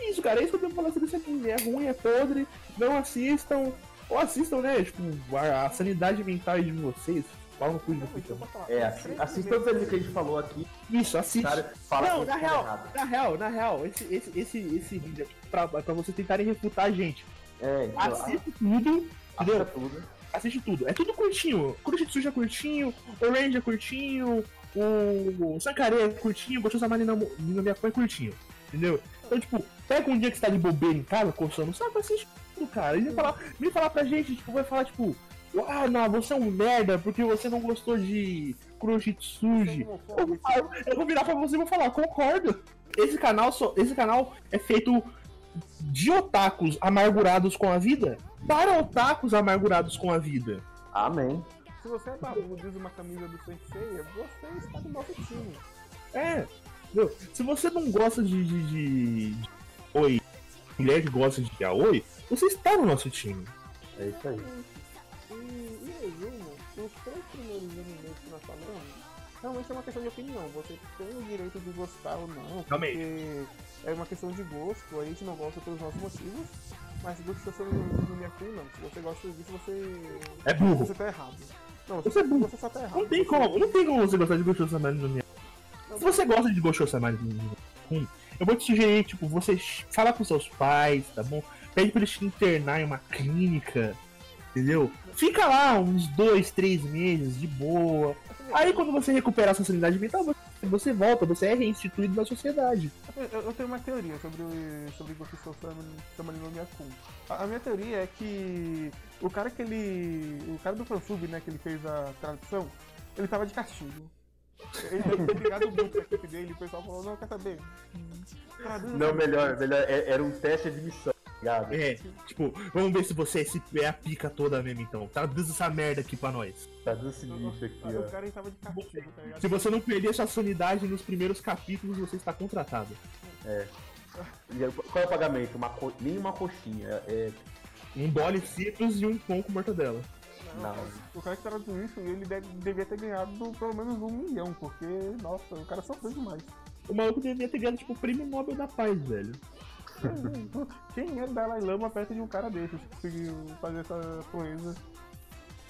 É isso, cara, é isso que eu tenho pra falar sobre esse anime. É ruim, é podre, não assistam. Ou assistam, né? Tipo, a, a sanidade mental de vocês. Fala no cu de vocês também. É, os assi- três assista primeiros os animes que a gente falou aqui. Isso, assiste. Cara, fala não, na real, errado. na real, na real, esse, esse, esse, esse vídeo aqui pra, pra vocês tentarem refutar a gente. É, então, Assiste tudo, assista entendeu? tudo. Assiste tudo. É tudo curtinho. Kuroshitsuji é curtinho, Orange é curtinho, o Sankare é curtinho, Gostoso Amari no Miyako é curtinho. Entendeu? Então, tipo, pega um dia que você tá de bobeira em casa, coçando o saco, assiste tudo, cara. E vem falar, vem falar pra gente, tipo, vai falar, tipo, ah, não, você é um merda porque você não gostou de Kuroshitsuji. Eu eu vou virar pra você e vou falar, concordo. Esse canal, só, esse canal é feito de otakus amargurados com a vida para otakus amargurados com a vida. Amém. Se você é barbudo e usa uma camisa do Sensei, você está no nosso time. É, entendeu? Se você não gosta de, de, de, de Oi, mulher que gosta de Yaoi, você está no nosso time. É isso aí. E, em resumo, os três primeiros animes que nós falamos, realmente é uma questão de opinião. Você tem o direito de gostar ou não, porque é uma questão de gosto, a gente não gosta pelos nossos motivos, mas se você não no Miyaku, não. Se você gosta disso, você. É burro. Você tá errado. Não, Você é burro. Você só tá errado. Não tem Você- como, não tem como você gostar de Goshoso Samari no Miyako. Se você gosta de Goshoso Samari no Miyako, eu vou te sugerir, tipo, você fala com seus pais, tá bom? Pede pra eles te internar em uma clínica, entendeu? Fica lá uns dois, três meses de boa. Aí quando você recuperar sua sanidade mental, você- você volta, você é reinstituído na sociedade. Eu, eu tenho uma teoria sobre, sobre Goku Samani no Miyakun. A, a minha teoria é que o cara que ele. O cara do fansub, né, que ele fez a tradução, ele tava de castigo. Ele deve ter ligado muito a equipe dele, o pessoal falou, não, quer saber? Traduz Não, melhor, merda." melhor. é- Era um teste de missão, tá ligado? É, tipo, vamos ver se você é, esse- é a pica toda mesmo então. Traduz essa merda aqui pra nós. Traduz esse lixo aqui, O ó. cara ele tava de castigo, tá ligado? Se você não perder sua sanidade nos primeiros capítulos, você está contratado. E aí, Qual é o pagamento? Uma co... Nem uma coxinha. É... Um bole citros e um pão com mortadela. Não. O cara que traduziu isso, ele deve, devia ter ganhado pelo menos um milhão, porque, nossa, o cara sofreu demais. O maluco devia ter ganhado, tipo, o prêmio Nobel da Paz, velho. Quem é Dalai Lama perto de um cara desse que conseguiu fazer essa proeza?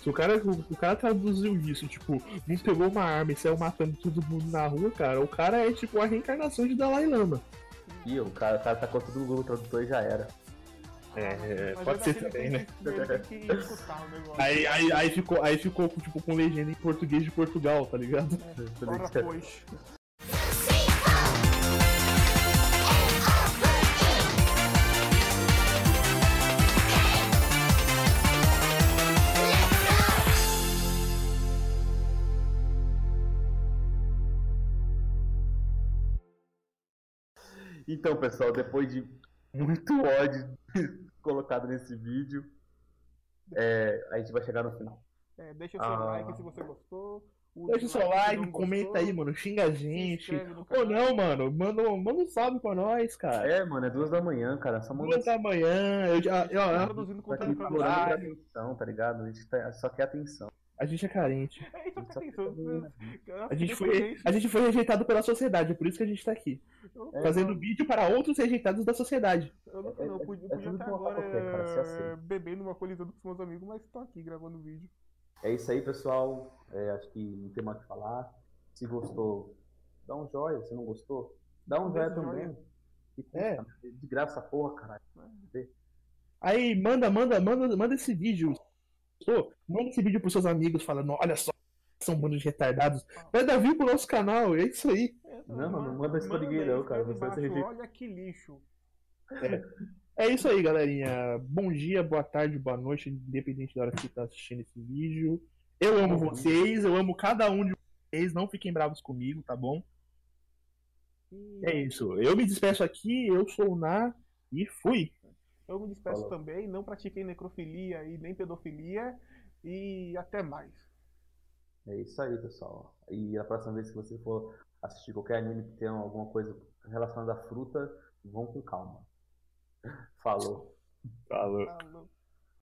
Se o cara, o, cara traduziu isso, tipo, não pegou uma arma e saiu matando todo mundo na rua, cara, o cara é tipo a reencarnação de Dalai Lama. Ih, o cara, o cara tá com tudo no Google Tradutor e já era. É, Mas pode é ser também, né? Que. Aí, aí, aí ficou, aí ficou tipo, com legenda em português de Portugal, tá ligado? Ora, pois. Então, pessoal, depois de muito ódio colocado nesse vídeo, é, a gente vai chegar no final. É, deixa o seu Ah. like se você gostou. Deixa o seu like, não comenta gostou, aí, mano, xinga a gente. Ou não, mano, manda, um- manda um salve pra nós, cara. É, mano, é duas da manhã, cara. Só manda Duas da manhã, eu, já- eu- eu- implorando por você. atenção, tá ligado? A gente tá- só quer atenção. A gente é carente. É, então Só tem isso. A gente, foi, a gente foi rejeitado pela sociedade, é por isso que a gente tá aqui. Eu, Fazendo vídeo para outros rejeitados da sociedade. eu, não- eu podia, é podia tudo até que eu agora qualquer, cara, é, aceita. bebendo uma colisando com os meus amigos, mas tô aqui gravando vídeo. É isso aí, pessoal. É, acho que não tem mais o que falar. Se gostou, dá um joia. Se não gostou, dá um joia também. É. né? De graça porra, caralho. Aí manda, manda, manda, manda esse vídeo. Manda esse vídeo pros seus amigos falando, olha só, são um bando de retardados. Vai dar view pro nosso canal, é isso aí. Não, não manda isso pra ninguém não, cara. Você vai ser. Olha que lixo. É isso aí, galerinha. Bom dia, boa tarde, boa noite, independente da hora que você tá assistindo esse vídeo. Eu amo vocês, eu amo cada um de vocês. Não fiquem bravos comigo, tá bom? É isso. Eu me despeço aqui, eu sou o Na e fui. Eu me despeço Falou. também. Não pratiquei necrofilia e nem pedofilia. E até mais. É isso aí, pessoal. E a próxima vez que você for assistir qualquer anime que tenha alguma coisa relacionada à fruta, vão com calma. Falou. Falou. Falou.